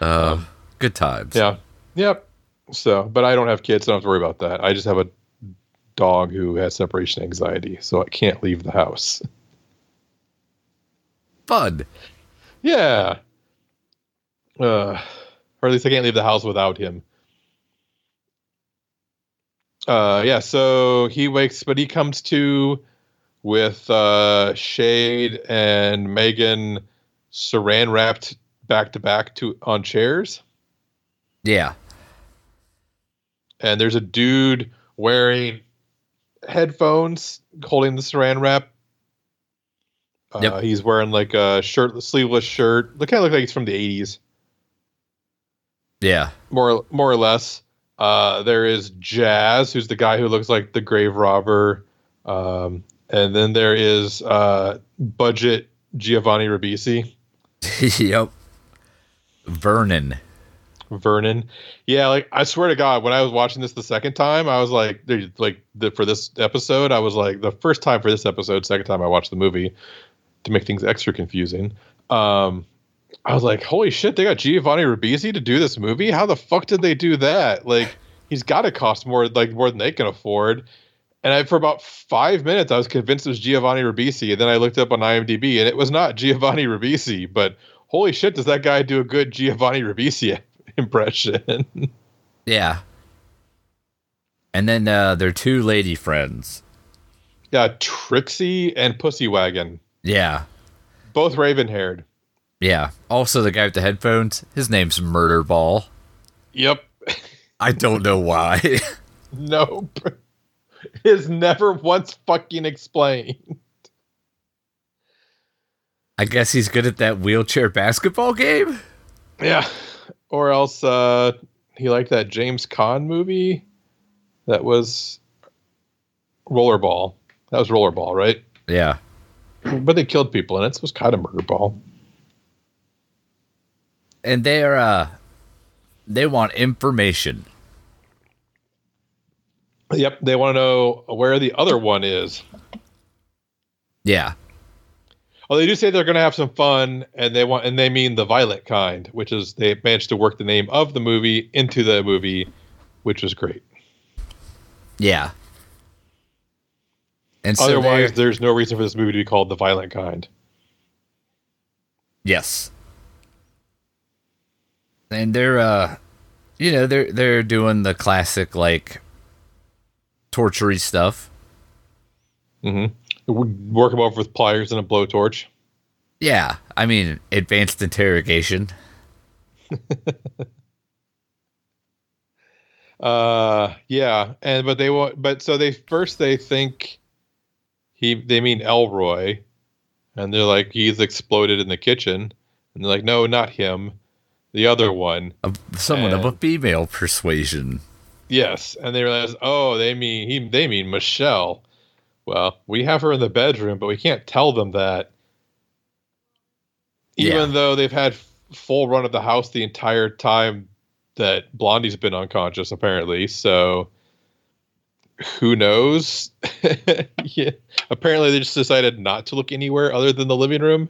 Uh, good times. yeah. Yep. So, but I don't have kids, so I don't have to worry about that. I just have a dog who has separation anxiety, so I can't leave the house. Fun. Yeah. Uh, or at least I can't leave the house without him. Uh, yeah, so he wakes, but he comes to with uh, Shade and Megan saran wrapped back to back to on chairs, Yeah. and there's a dude wearing headphones holding the saran wrap. Uh, Yep. He's wearing like a shirt, sleeveless shirt. Look, kind of look like he's from the '80s. Yeah. more more or less. Uh, there is Jazz, who's the guy who looks like the grave robber, um, and then there is uh, budget Giovanni Ribisi, yep. Vernon. Vernon. Yeah, like I swear to God, when I was watching this the second time, I was like, like the, for this episode, I was like, the first time for this episode, second time I watched the movie, to make things extra confusing. Um, I was like, holy shit, they got Giovanni Ribisi to do this movie. How the fuck did they do that? Like, he's got to cost more, like more than they can afford. And I, for about five minutes, I was convinced it was Giovanni Ribisi, and then I looked up on IMDb, and it was not Giovanni Ribisi. But holy shit, does that guy do a good Giovanni Ribisi impression? Yeah. And then uh, their two lady friends. yeah, Trixie and Pussy Wagon, Yeah. both raven haired. Yeah. Also, the guy with the headphones, his name's Murderball. Yep. I don't know why. Nope. Is never once fucking explained. I guess he's good at that wheelchair basketball game. Yeah. Or else uh he liked that James Caan movie that was Rollerball. That was Rollerball, right? Yeah. But they killed people in it, so it was kind of Murderball. And they're uh they want information. Yep, they want to know where the other one is. Yeah. Oh, they do say they're going to have some fun, and they want, and they mean the violent kind, which is they managed to work the name of the movie into the movie, which was great. Yeah. And so Otherwise, there's no reason for this movie to be called the violent kind. Yes. And they're uh you know, they're they're doing the classic like tortury stuff. Mm-hmm. Work them over with pliers and a blowtorch. Yeah. I mean, advanced interrogation. Uh, yeah, and but they want, but so they first they think he they mean Elroy, and they're like he's exploded in the kitchen, and they're like no, not him, the other one. Someone of a female persuasion. Yes, and they realize oh they mean he they mean Michelle. Well, we have her in the bedroom, but we can't tell them that. Even Yeah. though they've had full run of the house the entire time that Blondie's been unconscious, apparently. So who knows? yeah. Apparently, they just decided not to look anywhere other than the living room.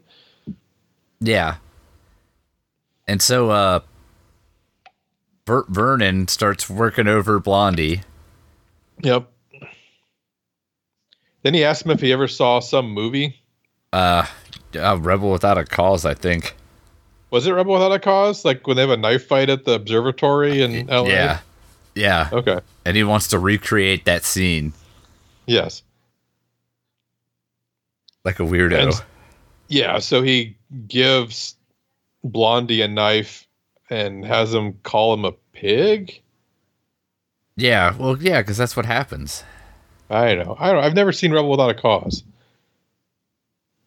Yeah. And so uh Ver- Vernon starts working over Blondie. Yep. Then he asked him if he ever saw some movie. Uh, uh Rebel Without a Cause, I think. Was it Rebel Without a Cause? Like when they have a knife fight at the observatory in LA? Yeah. Yeah. Okay. And he wants to recreate that scene Yes. like a weirdo. And- Yeah. So he gives Blondie a knife and has him call him a pig. yeah, well, yeah, because that's what happens. I don't know. I don't. I've never seen Rebel Without a Cause.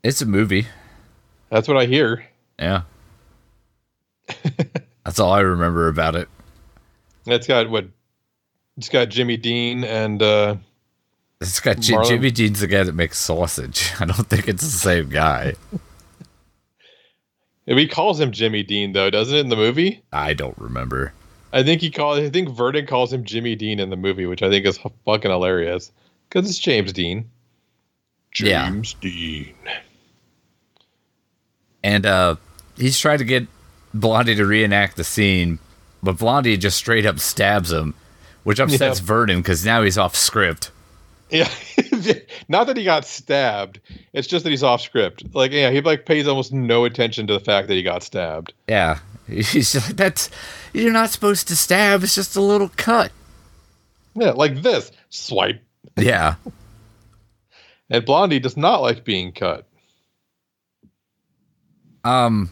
It's a movie. That's what I hear. Yeah. that's all I remember about it. It's got what? It's got Jimmy Dean and uh, It's got Jimmy Dean's the guy that makes sausage. I don't think it's the same guy. he calls him Jimmy Dean though, doesn't it? In the movie, I don't remember. I think he calls. I think Vernon calls him Jimmy Dean in the movie, which I think is fucking hilarious because it's James Dean. Yeah. James Dean. And uh, he's trying to get Blondie to reenact the scene, but Blondie just straight up stabs him, which upsets Yeah. Vernon because now he's off script. Yeah, not that he got stabbed. It's just that he's off script. Like, yeah, he like pays almost no attention to the fact that he got stabbed. Yeah, he's just like, that's you're not supposed to stab. It's just a little cut. Yeah, like this swipe. Yeah, And Blondie does not like being cut. Um.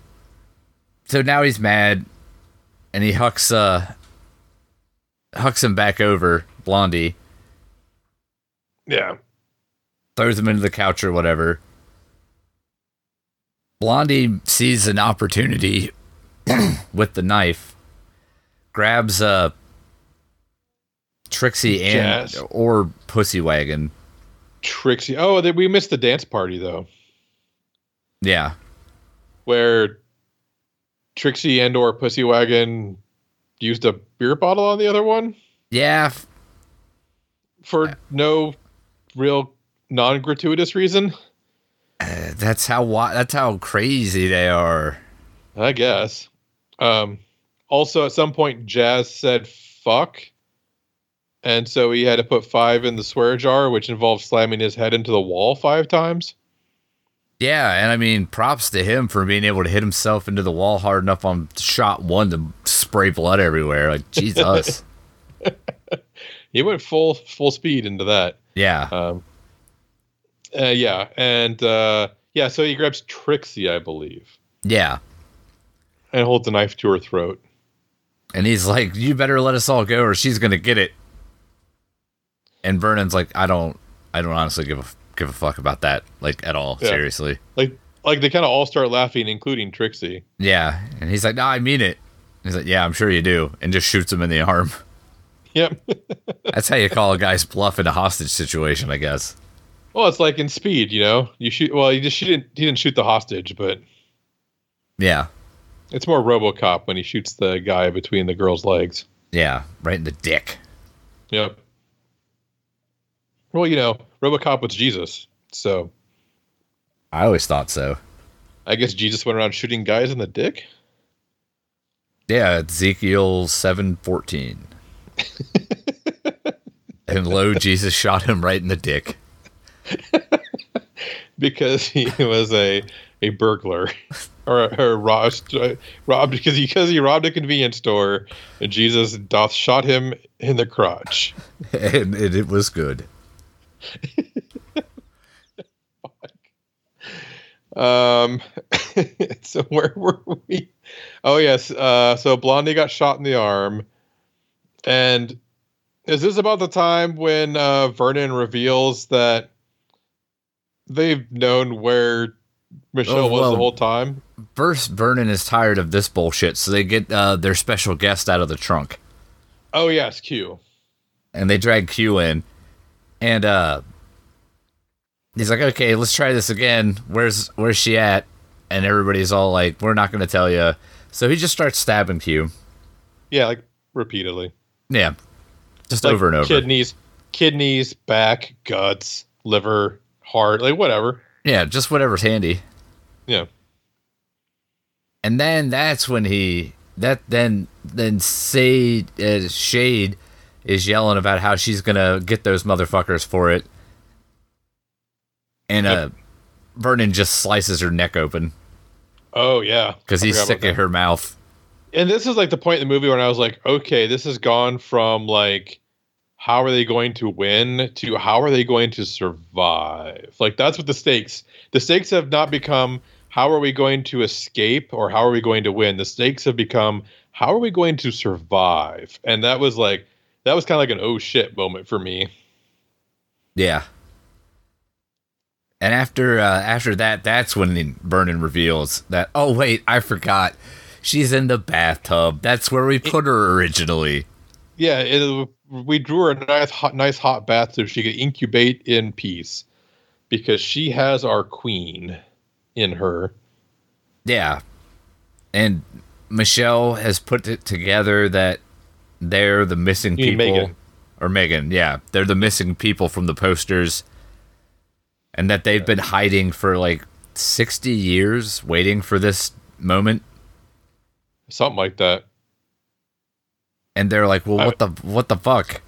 So now he's mad, and he hucks uh hucks him back over Blondie, Yeah, throws him into the couch or whatever. Blondie sees an opportunity with the knife, grabs uh Trixie and Jazz. or Pussy Wagon. Trixie. Oh, they, we missed the dance party though, Yeah, where Trixie and or Pussy Wagon used a beer bottle on the other one yeah, f- for no real non-gratuitous reason. uh, that's how wi- that's how crazy they are. I guess. Um, also, at some point, Jazz said "fuck," and so he had to put five in the swear jar, which involved slamming his head into the wall five times. Yeah, and I mean, props to him for being able to hit himself into the wall hard enough on shot one to spray blood everywhere. Like Jesus. He went full full speed into that. yeah, Um, uh, yeah, and uh, yeah, so he grabs Trixie, I believe, yeah, and holds a knife to her throat. and he's like, "You better let us all go, or she's gonna get it." And Vernon's like, "I don't, I don't honestly give a give a fuck about that, like at all. Yeah. Seriously." Like, like they kind of all start laughing, including Trixie. Yeah, and he's like, "No, I mean it." He's like, "Yeah, I'm sure you do," and just shoots him in the arm. Yep. That's how you call a guy's bluff in a hostage situation, I guess. well, it's like in Speed, you know, you shoot. Well, he just she didn't he didn't shoot the hostage, but Yeah, It's more RoboCop when he shoots the guy between the girl's legs. yeah, right in the dick. Yep. Well, you know, RoboCop was Jesus, so I always thought so. I guess Jesus went around shooting guys in the dick. Yeah, Ezekiel seven fourteen. and lo, Jesus shot him right in the dick. because he was a a burglar or or robbed robbed because he because he robbed a convenience store and Jesus doth shot him in the crotch. And it, it was good. Um, so where were we? Oh yes, uh, so Blondie got shot in the arm, and is this about the time when uh, Vernon reveals that they've known where Michelle Oh, was well- the whole time? First, Vernon is tired of this bullshit, so they get uh, their special guest out of the trunk. Oh yes, Q. and they drag Q in, and uh, he's like, "Okay, let's try this again. Where's where's she at?" And everybody's all like, "We're not going to tell you." So he just starts stabbing Q. Yeah, like repeatedly. Yeah, just Like over and over. Kidneys, kidneys, back, guts, liver, heart, like whatever. Yeah, just whatever's handy. Yeah. And then that's when he that then then say uh, Shade is yelling about how she's gonna get those motherfuckers for it, and uh, Yep. Vernon just slices her neck open Oh yeah. because he's sick of her mouth. and this is like the point in the movie when I was like, okay, this has gone from like, how are they going to win to how are they going to survive? Like that's what the stakes. The stakes have not become how are we going to escape or how are we going to win. The stakes have become how are we going to survive? And that was like that was kind of like an oh shit moment for me. Yeah. And after uh, after that, that's when Vernon reveals that. Oh wait, I forgot. She's in the bathtub. That's where we put her originally. Yeah, it, we drew her a nice hot, nice hot bath so she could incubate in peace because she has our queen in her. Yeah. And Michelle has put it together that they're the missing You people. Megan. Or Megan, yeah. They're the missing people from the posters. and that they've been hiding for like 60 years waiting for this moment Something like that. and they're like well I- what the what the fuck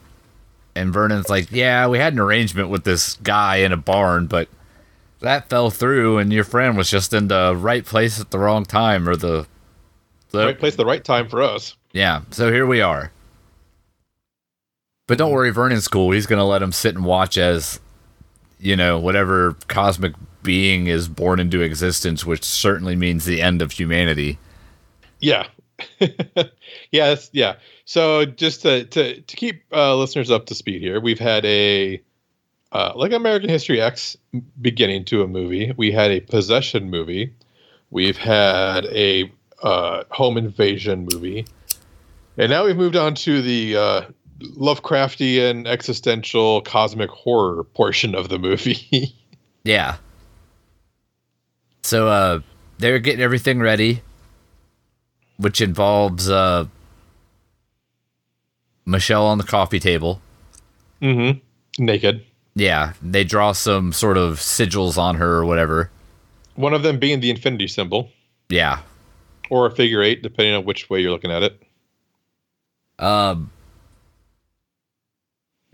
and vernon's like yeah we had an arrangement with this guy in a barn but that fell through and your friend was just in the right place at the wrong time or the, the Right place, the right time for us. yeah so here we are but don't worry vernon's cool he's gonna let him sit and watch as you know whatever cosmic being is born into existence which certainly means the end of humanity Yeah. yeah, that's, yeah. So just to to, to keep uh, listeners up to speed here, we've had a uh, like American History X beginning to a movie. We had a possession movie. We've had a uh, home invasion movie, and now we've moved on to the uh, Lovecraftian existential cosmic horror portion of the movie. Yeah. So uh they're getting everything ready, which involves uh Michelle on the coffee table. mm-hmm. Naked. Yeah, they draw some sort of sigils on her or whatever. One of them being the infinity symbol, Yeah. or a figure eight, depending on which way you're looking at it. Um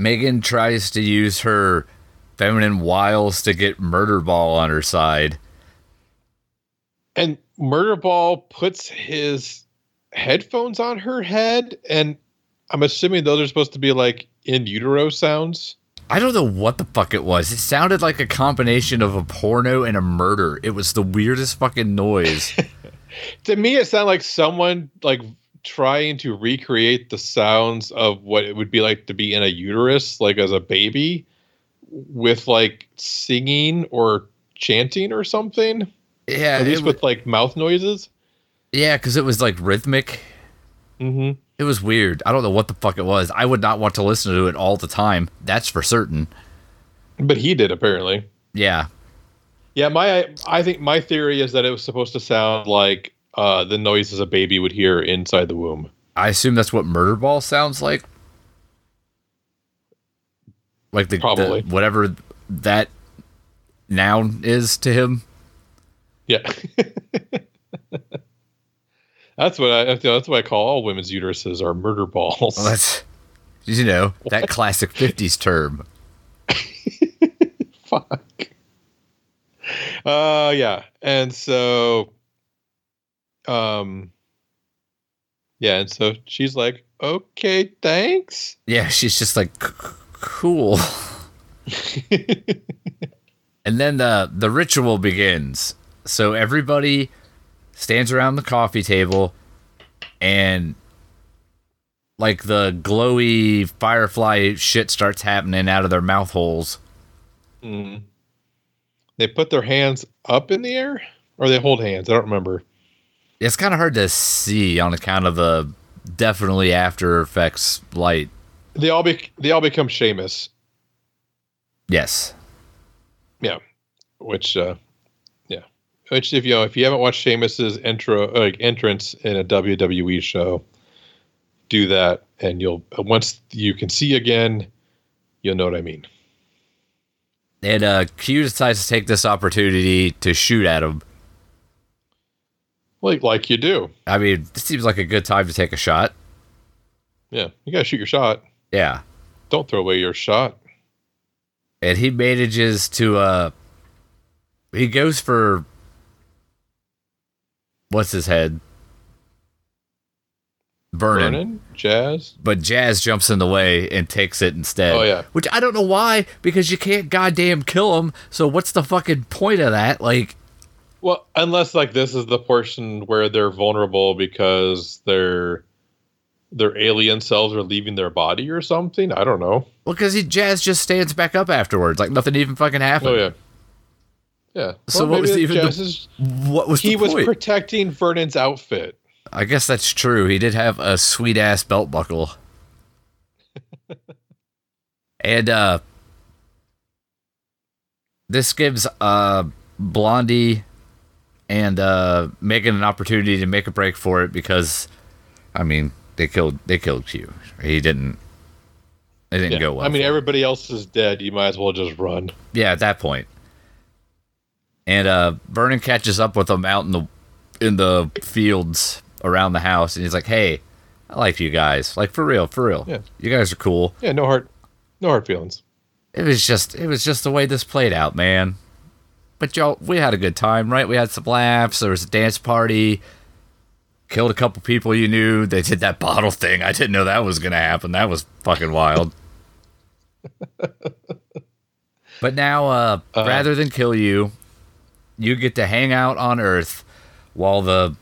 Megan tries to use her feminine wiles to get Murderball on her side. And Murderball puts his headphones on her head, and I'm assuming those are supposed to be like in utero sounds. I don't know what the fuck it was. It sounded like a combination of a porno and a murder. It was the weirdest fucking noise. To me, it sounded like someone like trying to recreate the sounds of what it would be like to be in a uterus, like as a baby, with like singing or chanting or something. yeah, At least with like mouth noises. yeah, because it was like rhythmic. Mm-hmm. It was weird. I don't know what the fuck it was. I would not want to listen to it all the time. That's for certain. But he did apparently. Yeah, Yeah, my I think my theory is that it was supposed to sound like uh, the noises a baby would hear inside the womb. I assume that's what Murder Ball sounds like. Like the, the- Probably. whatever that noun is to him. Yeah, that's what I that's what I call all women's uteruses are murder balls. Well, that's you know that classic '50s term. Fuck. Uh, yeah, and so, um, yeah, and so she's like, "Okay, thanks." Yeah, she's just like "C- c- cool. And then the the ritual begins. So everybody stands around the coffee table and like the glowy firefly shit starts happening out of their mouth holes. Mm. They put their hands up in the air, or they hold hands. I don't remember. It's kind of hard to see on account of the definitely after effects light. They all be they all become Sheamus. Yes. Yeah, which uh, yeah, which if you know if you haven't watched Sheamus's intro like entrance in a WWE show, do that, and you'll once you can see again, you'll know what I mean. And uh Q decides to take this opportunity to shoot at him. Like like you do. I mean, this seems like a good time to take a shot. Yeah, you gotta shoot your shot. Yeah. Don't throw away your shot. and he manages to uh he goes for what's his head Vernon, Vernon, Jazz. but Jazz jumps in the way and takes it instead. Oh, yeah. which I don't know why because you can't goddamn kill him. So what's the fucking point of that? Like, Well, unless like this is the portion where they're vulnerable because their their alien cells are leaving their body or something. I don't know. well, because he Jazz just stands back up afterwards, like nothing even fucking happened. Oh yeah. Yeah. So Well, what was even the- is- What was he was protecting Vernon's outfit. I guess that's true. He did have a sweet ass belt buckle. and uh this gives uh Blondie and uh Megan an opportunity to make a break for it because I mean, they killed they killed Q. He didn't it didn't Yeah. go well. I mean, everybody else is dead. You might as well just run. yeah, at that point. And uh, Vernon catches up with him out in the in the fields around the house, and he's like, "Hey, I like you guys. Like for real, for real. Yeah. You guys are cool." Yeah, no hard, no hard feelings. It was just it was just the way this played out, man. But y'all, we had a good time, right? We had some laughs. There was a dance party. Killed a couple people you knew. They did that bottle thing. I didn't know that was gonna happen. That was fucking wild. but now, uh, Uh. rather than kill you, you get to hang out on Earth while the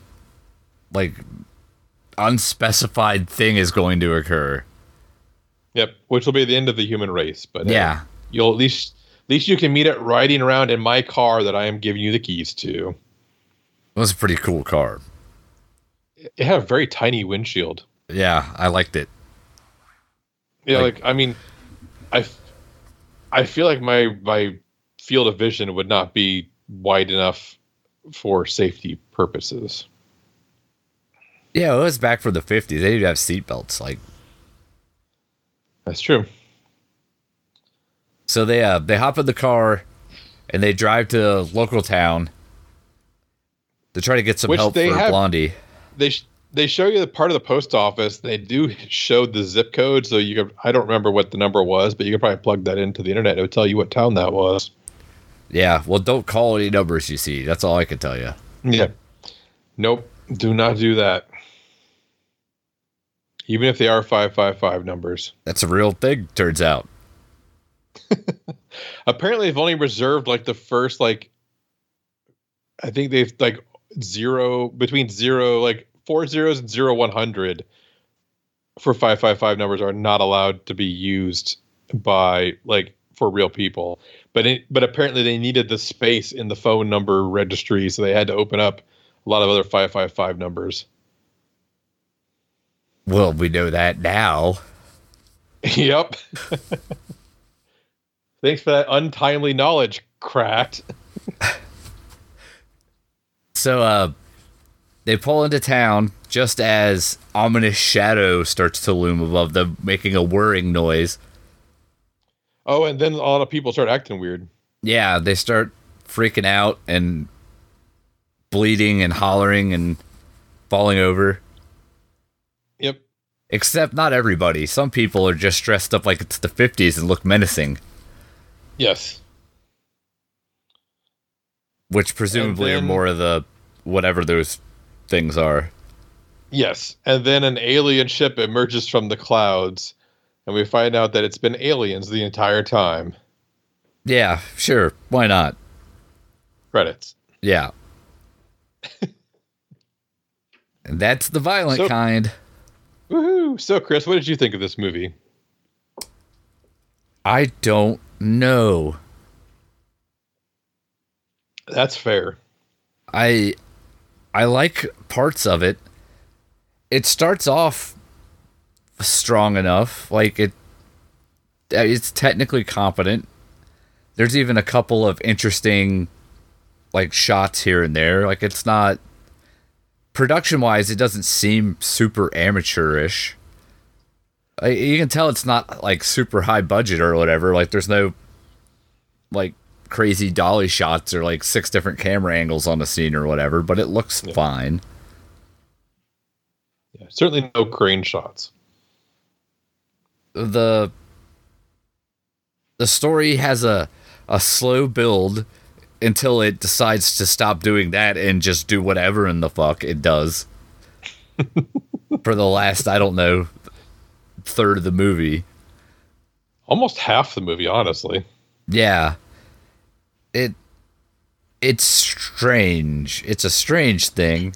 like unspecified thing is going to occur. Yep, which will be the end of the human race. But Yeah. you'll at least least you can meet it riding around in my car that I am giving you the keys to. Was a pretty cool car. It had a very tiny windshield. Yeah, I liked it. Yeah, Like- like, I mean, I, I feel like my my field of vision would not be wide enough for safety purposes. Yeah, it was back for the 50s. They didn't have seatbelts. Like, That's true. So they uh they hop in the car and they drive to a local town to try to get some Which help for have- Blondie. They sh- they show you the part of the post office. They do show the zip code, so you could. I don't remember what the number was, but you could probably plug that into the internet. It would tell you what town that was. Yeah, well, don't call any numbers you see. That's all I can tell you. Yeah. Nope. Do not do that. Even if they are five five five numbers. That's a real thing, turns out. Apparently they've only reserved like the first like i think they've like zero between zero like four zeros and zero one hundred for 555 numbers are not allowed to be used by like for real people. But it, but apparently they needed the space in the phone number registry so they had to open up a lot of other 555 numbers. Well, we know that now. yep thanks for that untimely knowledge cracked So, uh, they pull into town just as ominous shadow starts to loom above them, making a whirring noise. oh and then a lot of people start acting weird yeah, they start freaking out and bleeding and hollering and falling over. yep Except not everybody. Some people are just dressed up like it's the 50s and look menacing, Yes. which presumably then- are more of the whatever those things are. Yes. And then an alien ship emerges from the clouds, and we find out that it's been aliens the entire time. Yeah, sure. Why not? Credits. Yeah. and that's the violent So- kind. Woohoo! So, Chris, what did you think of this movie? I don't know. That's fair. I I like parts of it. It starts off strong enough, like it it's technically competent. There's even a couple of interesting like shots here and there. Like it's not production wise it doesn't seem super amateurish. You can tell it's not like super high budget or whatever. Like there's no like crazy dolly shots or like six different camera angles on the scene or whatever, but it looks fine. Yeah, certainly no crane shots. The the story has a a slow build until it decides to stop doing that and just do whatever in the fuck it does. For the last, I don't know, third of the movie. Almost half the movie, honestly. Yeah. It it's strange. It's a strange thing.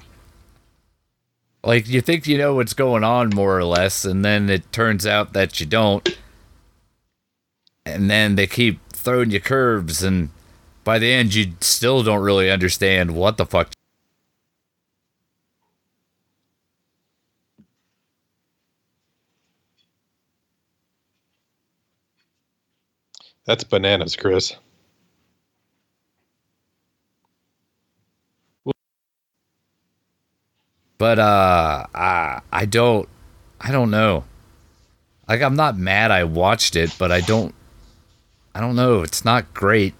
Like you think you know what's going on more or less and then it turns out that you don't. And then they keep throwing you curves and by the end you still don't really understand what the fuck That's bananas, Chris. but uh I I don't I don't know. Like I'm not mad I watched it, but I don't I don't know, it's not great.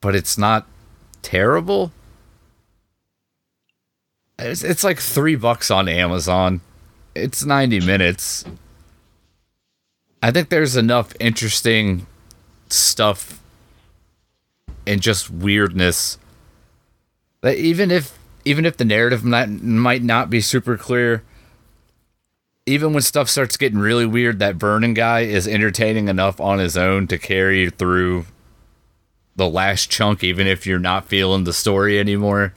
but it's not terrible. It's, it's like three bucks on Amazon. It's 90 minutes. I think there's enough interesting stuff and just weirdness that even if even if the narrative might, might not be super clear, even when stuff starts getting really weird, that Vernon guy is entertaining enough on his own to carry you through the last chunk, even if you're not feeling the story anymore.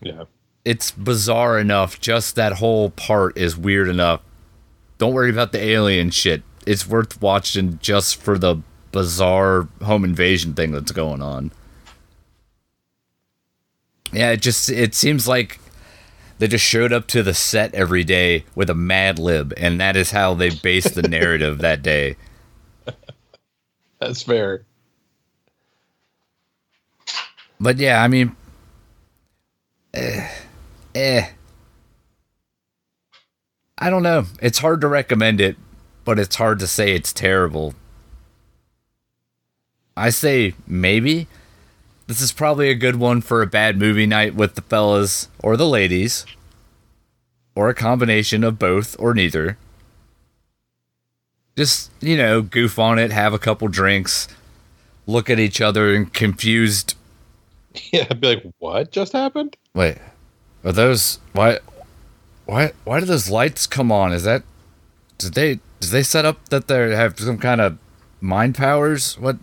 Yeah. It's bizarre enough. Just that whole part is weird enough. Don't worry about the alien shit. It's worth watching just for the bizarre home invasion thing that's going on. Yeah, it just it seems like they just showed up to the set every day with a mad lib, and that is how they based the narrative that day. That's fair. But yeah, I mean, eh, eh. I don't know. It's hard to recommend it, but it's hard to say it's terrible. I say maybe. This is probably a good one for a bad movie night with the fellas or the ladies, or a combination of both or neither. Just, you know, goof on it, have a couple drinks, look at each other in confused Yeah, I'd be like, what just happened? Wait, are those why? Why? Why do those lights come on? Is that did they did they set up that they have some kind of mind powers? What?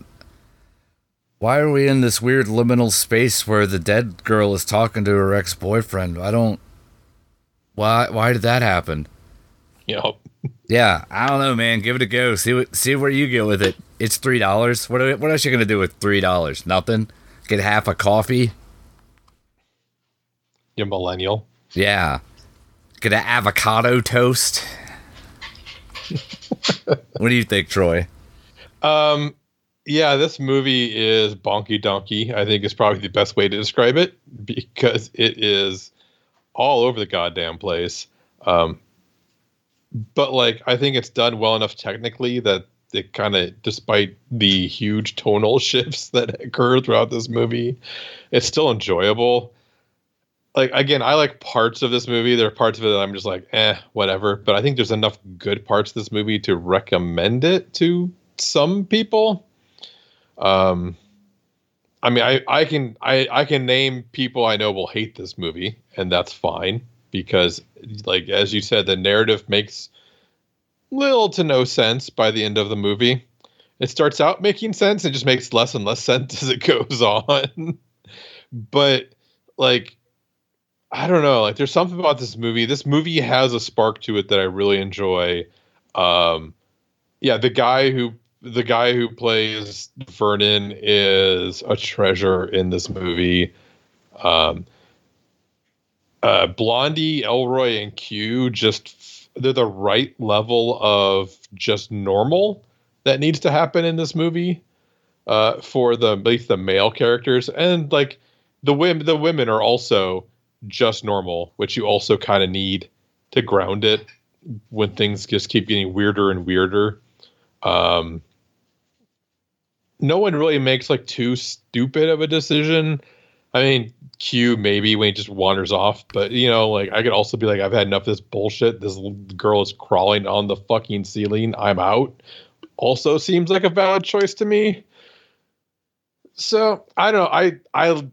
Why are we in this weird liminal space where the dead girl is talking to her ex boyfriend? I don't. Why? Why did that happen? Know, Yeah, I don't know, man. Give it a go. See what see where you go with it. It's three dollars. What what else you gonna do with three dollars? Nothing. Get half a coffee. You're millennial. Yeah. Get an avocado toast. what do you think, Troy? Um, yeah, this movie is bonky donkey. I think is probably the best way to describe it because it is all over the goddamn place. Um, but like, I think it's done well enough technically that it kind of, despite the huge tonal shifts that occur throughout this movie, it's still enjoyable. Like again, I like parts of this movie. There are parts of it that I'm just like, eh, whatever. But I think there's enough good parts of this movie to recommend it to some people. Um, I mean, I, I can I, I can name people I know will hate this movie, and that's fine because, like as you said, the narrative makes little to no sense by the end of the movie. It starts out making sense and just makes less and less sense as it goes on. but like I don't know, like there's something about this movie. This movie has a spark to it that I really enjoy. Um yeah, the guy who the guy who plays Vernon is a treasure in this movie. Um uh Blondie, Elroy and Q just they're the right level of just normal that needs to happen in this movie uh, for the at least the male characters and like the women the women are also just normal which you also kind of need to ground it when things just keep getting weirder and weirder. Um no one really makes like too stupid of a decision. I mean q maybe when he just wanders off but you know like i could also be like i've had enough of this bullshit. This girl is crawling on the fucking ceiling. I'm out. Also seems like a valid choice to me. So I don't know. I I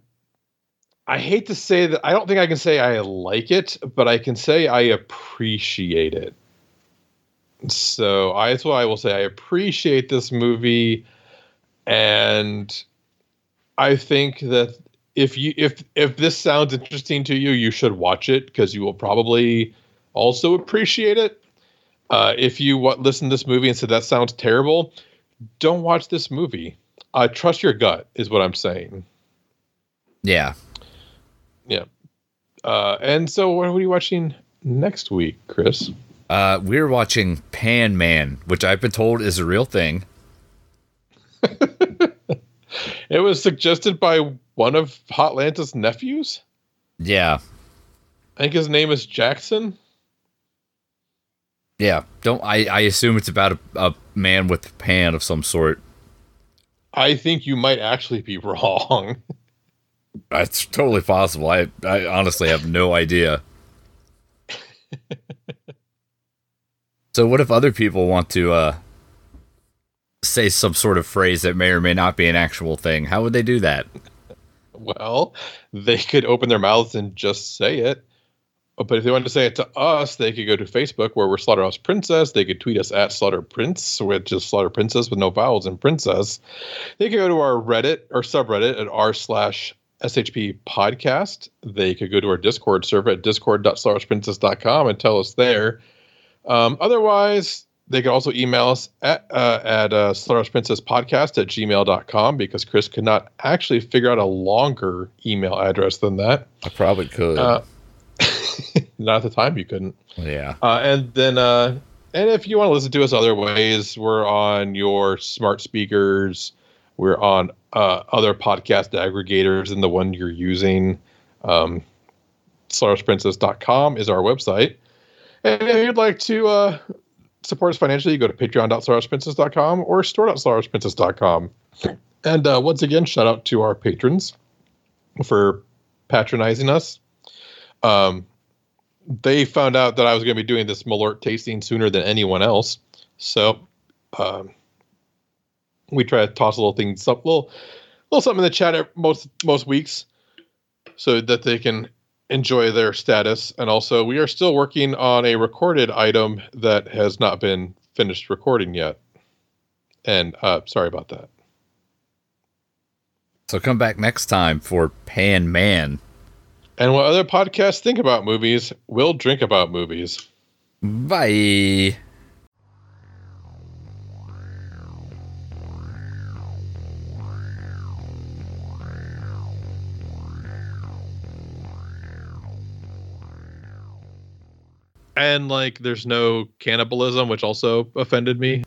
I hate to say that. I don't think I can say I like it, but I can say I appreciate it. So I, that's what I will say. I appreciate this movie, and I think that if you if if this sounds interesting to you, you should watch it because you will probably also appreciate it. Uh, if you listen to this movie and said that sounds terrible, don't watch this movie uh, trust your gut is what I'm saying. Yeah. Yeah. Uh, and so, what are you watching next week, Chris? Uh, we're watching Pan Man, which I've been told is a real thing. It was suggested by one of Hotlanta's nephews. Yeah. I think his name is Jackson. Yeah. Don't I, I assume it's about a, a man with pan of some sort. I think you might actually be wrong. That's totally possible. I, I honestly have no idea. so, what if other people want to uh, say some sort of phrase that may or may not be an actual thing? How would they do that? Well, they could open their mouths and just say it. But if they wanted to say it to us, they could go to Facebook where we're Slaughterhouse Princess. They could tweet us at Slaughter Prince, which is Slaughter Princess with no vowels and Princess. They could go to our Reddit or subreddit at r slash SHP podcast. They could go to our Discord server at discord.slaughterprincess.com and tell us there. Um, otherwise, they could also email us at, uh, at uh, Princess Podcast at gmail.com because Chris could not actually figure out a longer email address than that. I probably could. Uh, not at the time you couldn't. Yeah. Uh, and then, uh, and if you want to listen to us other ways, we're on your smart speakers. We're on uh, other podcast aggregators than the one you're using. Um, StarWarsPrincess.com is our website. And if you'd like to uh, support us financially, you go to patreon.starwarsprincess.com or store.starwarsprincess.com. And uh, once again, shout out to our patrons for patronizing us. Um, they found out that I was going to be doing this Malort tasting sooner than anyone else. So um, we try to toss a little things up, little, little something in the chat most most weeks, so that they can enjoy their status. And also, we are still working on a recorded item that has not been finished recording yet. And uh, sorry about that. So come back next time for Pan Man. And what other podcasts think about movies, we'll drink about movies. Bye. And like there's no cannibalism which also offended me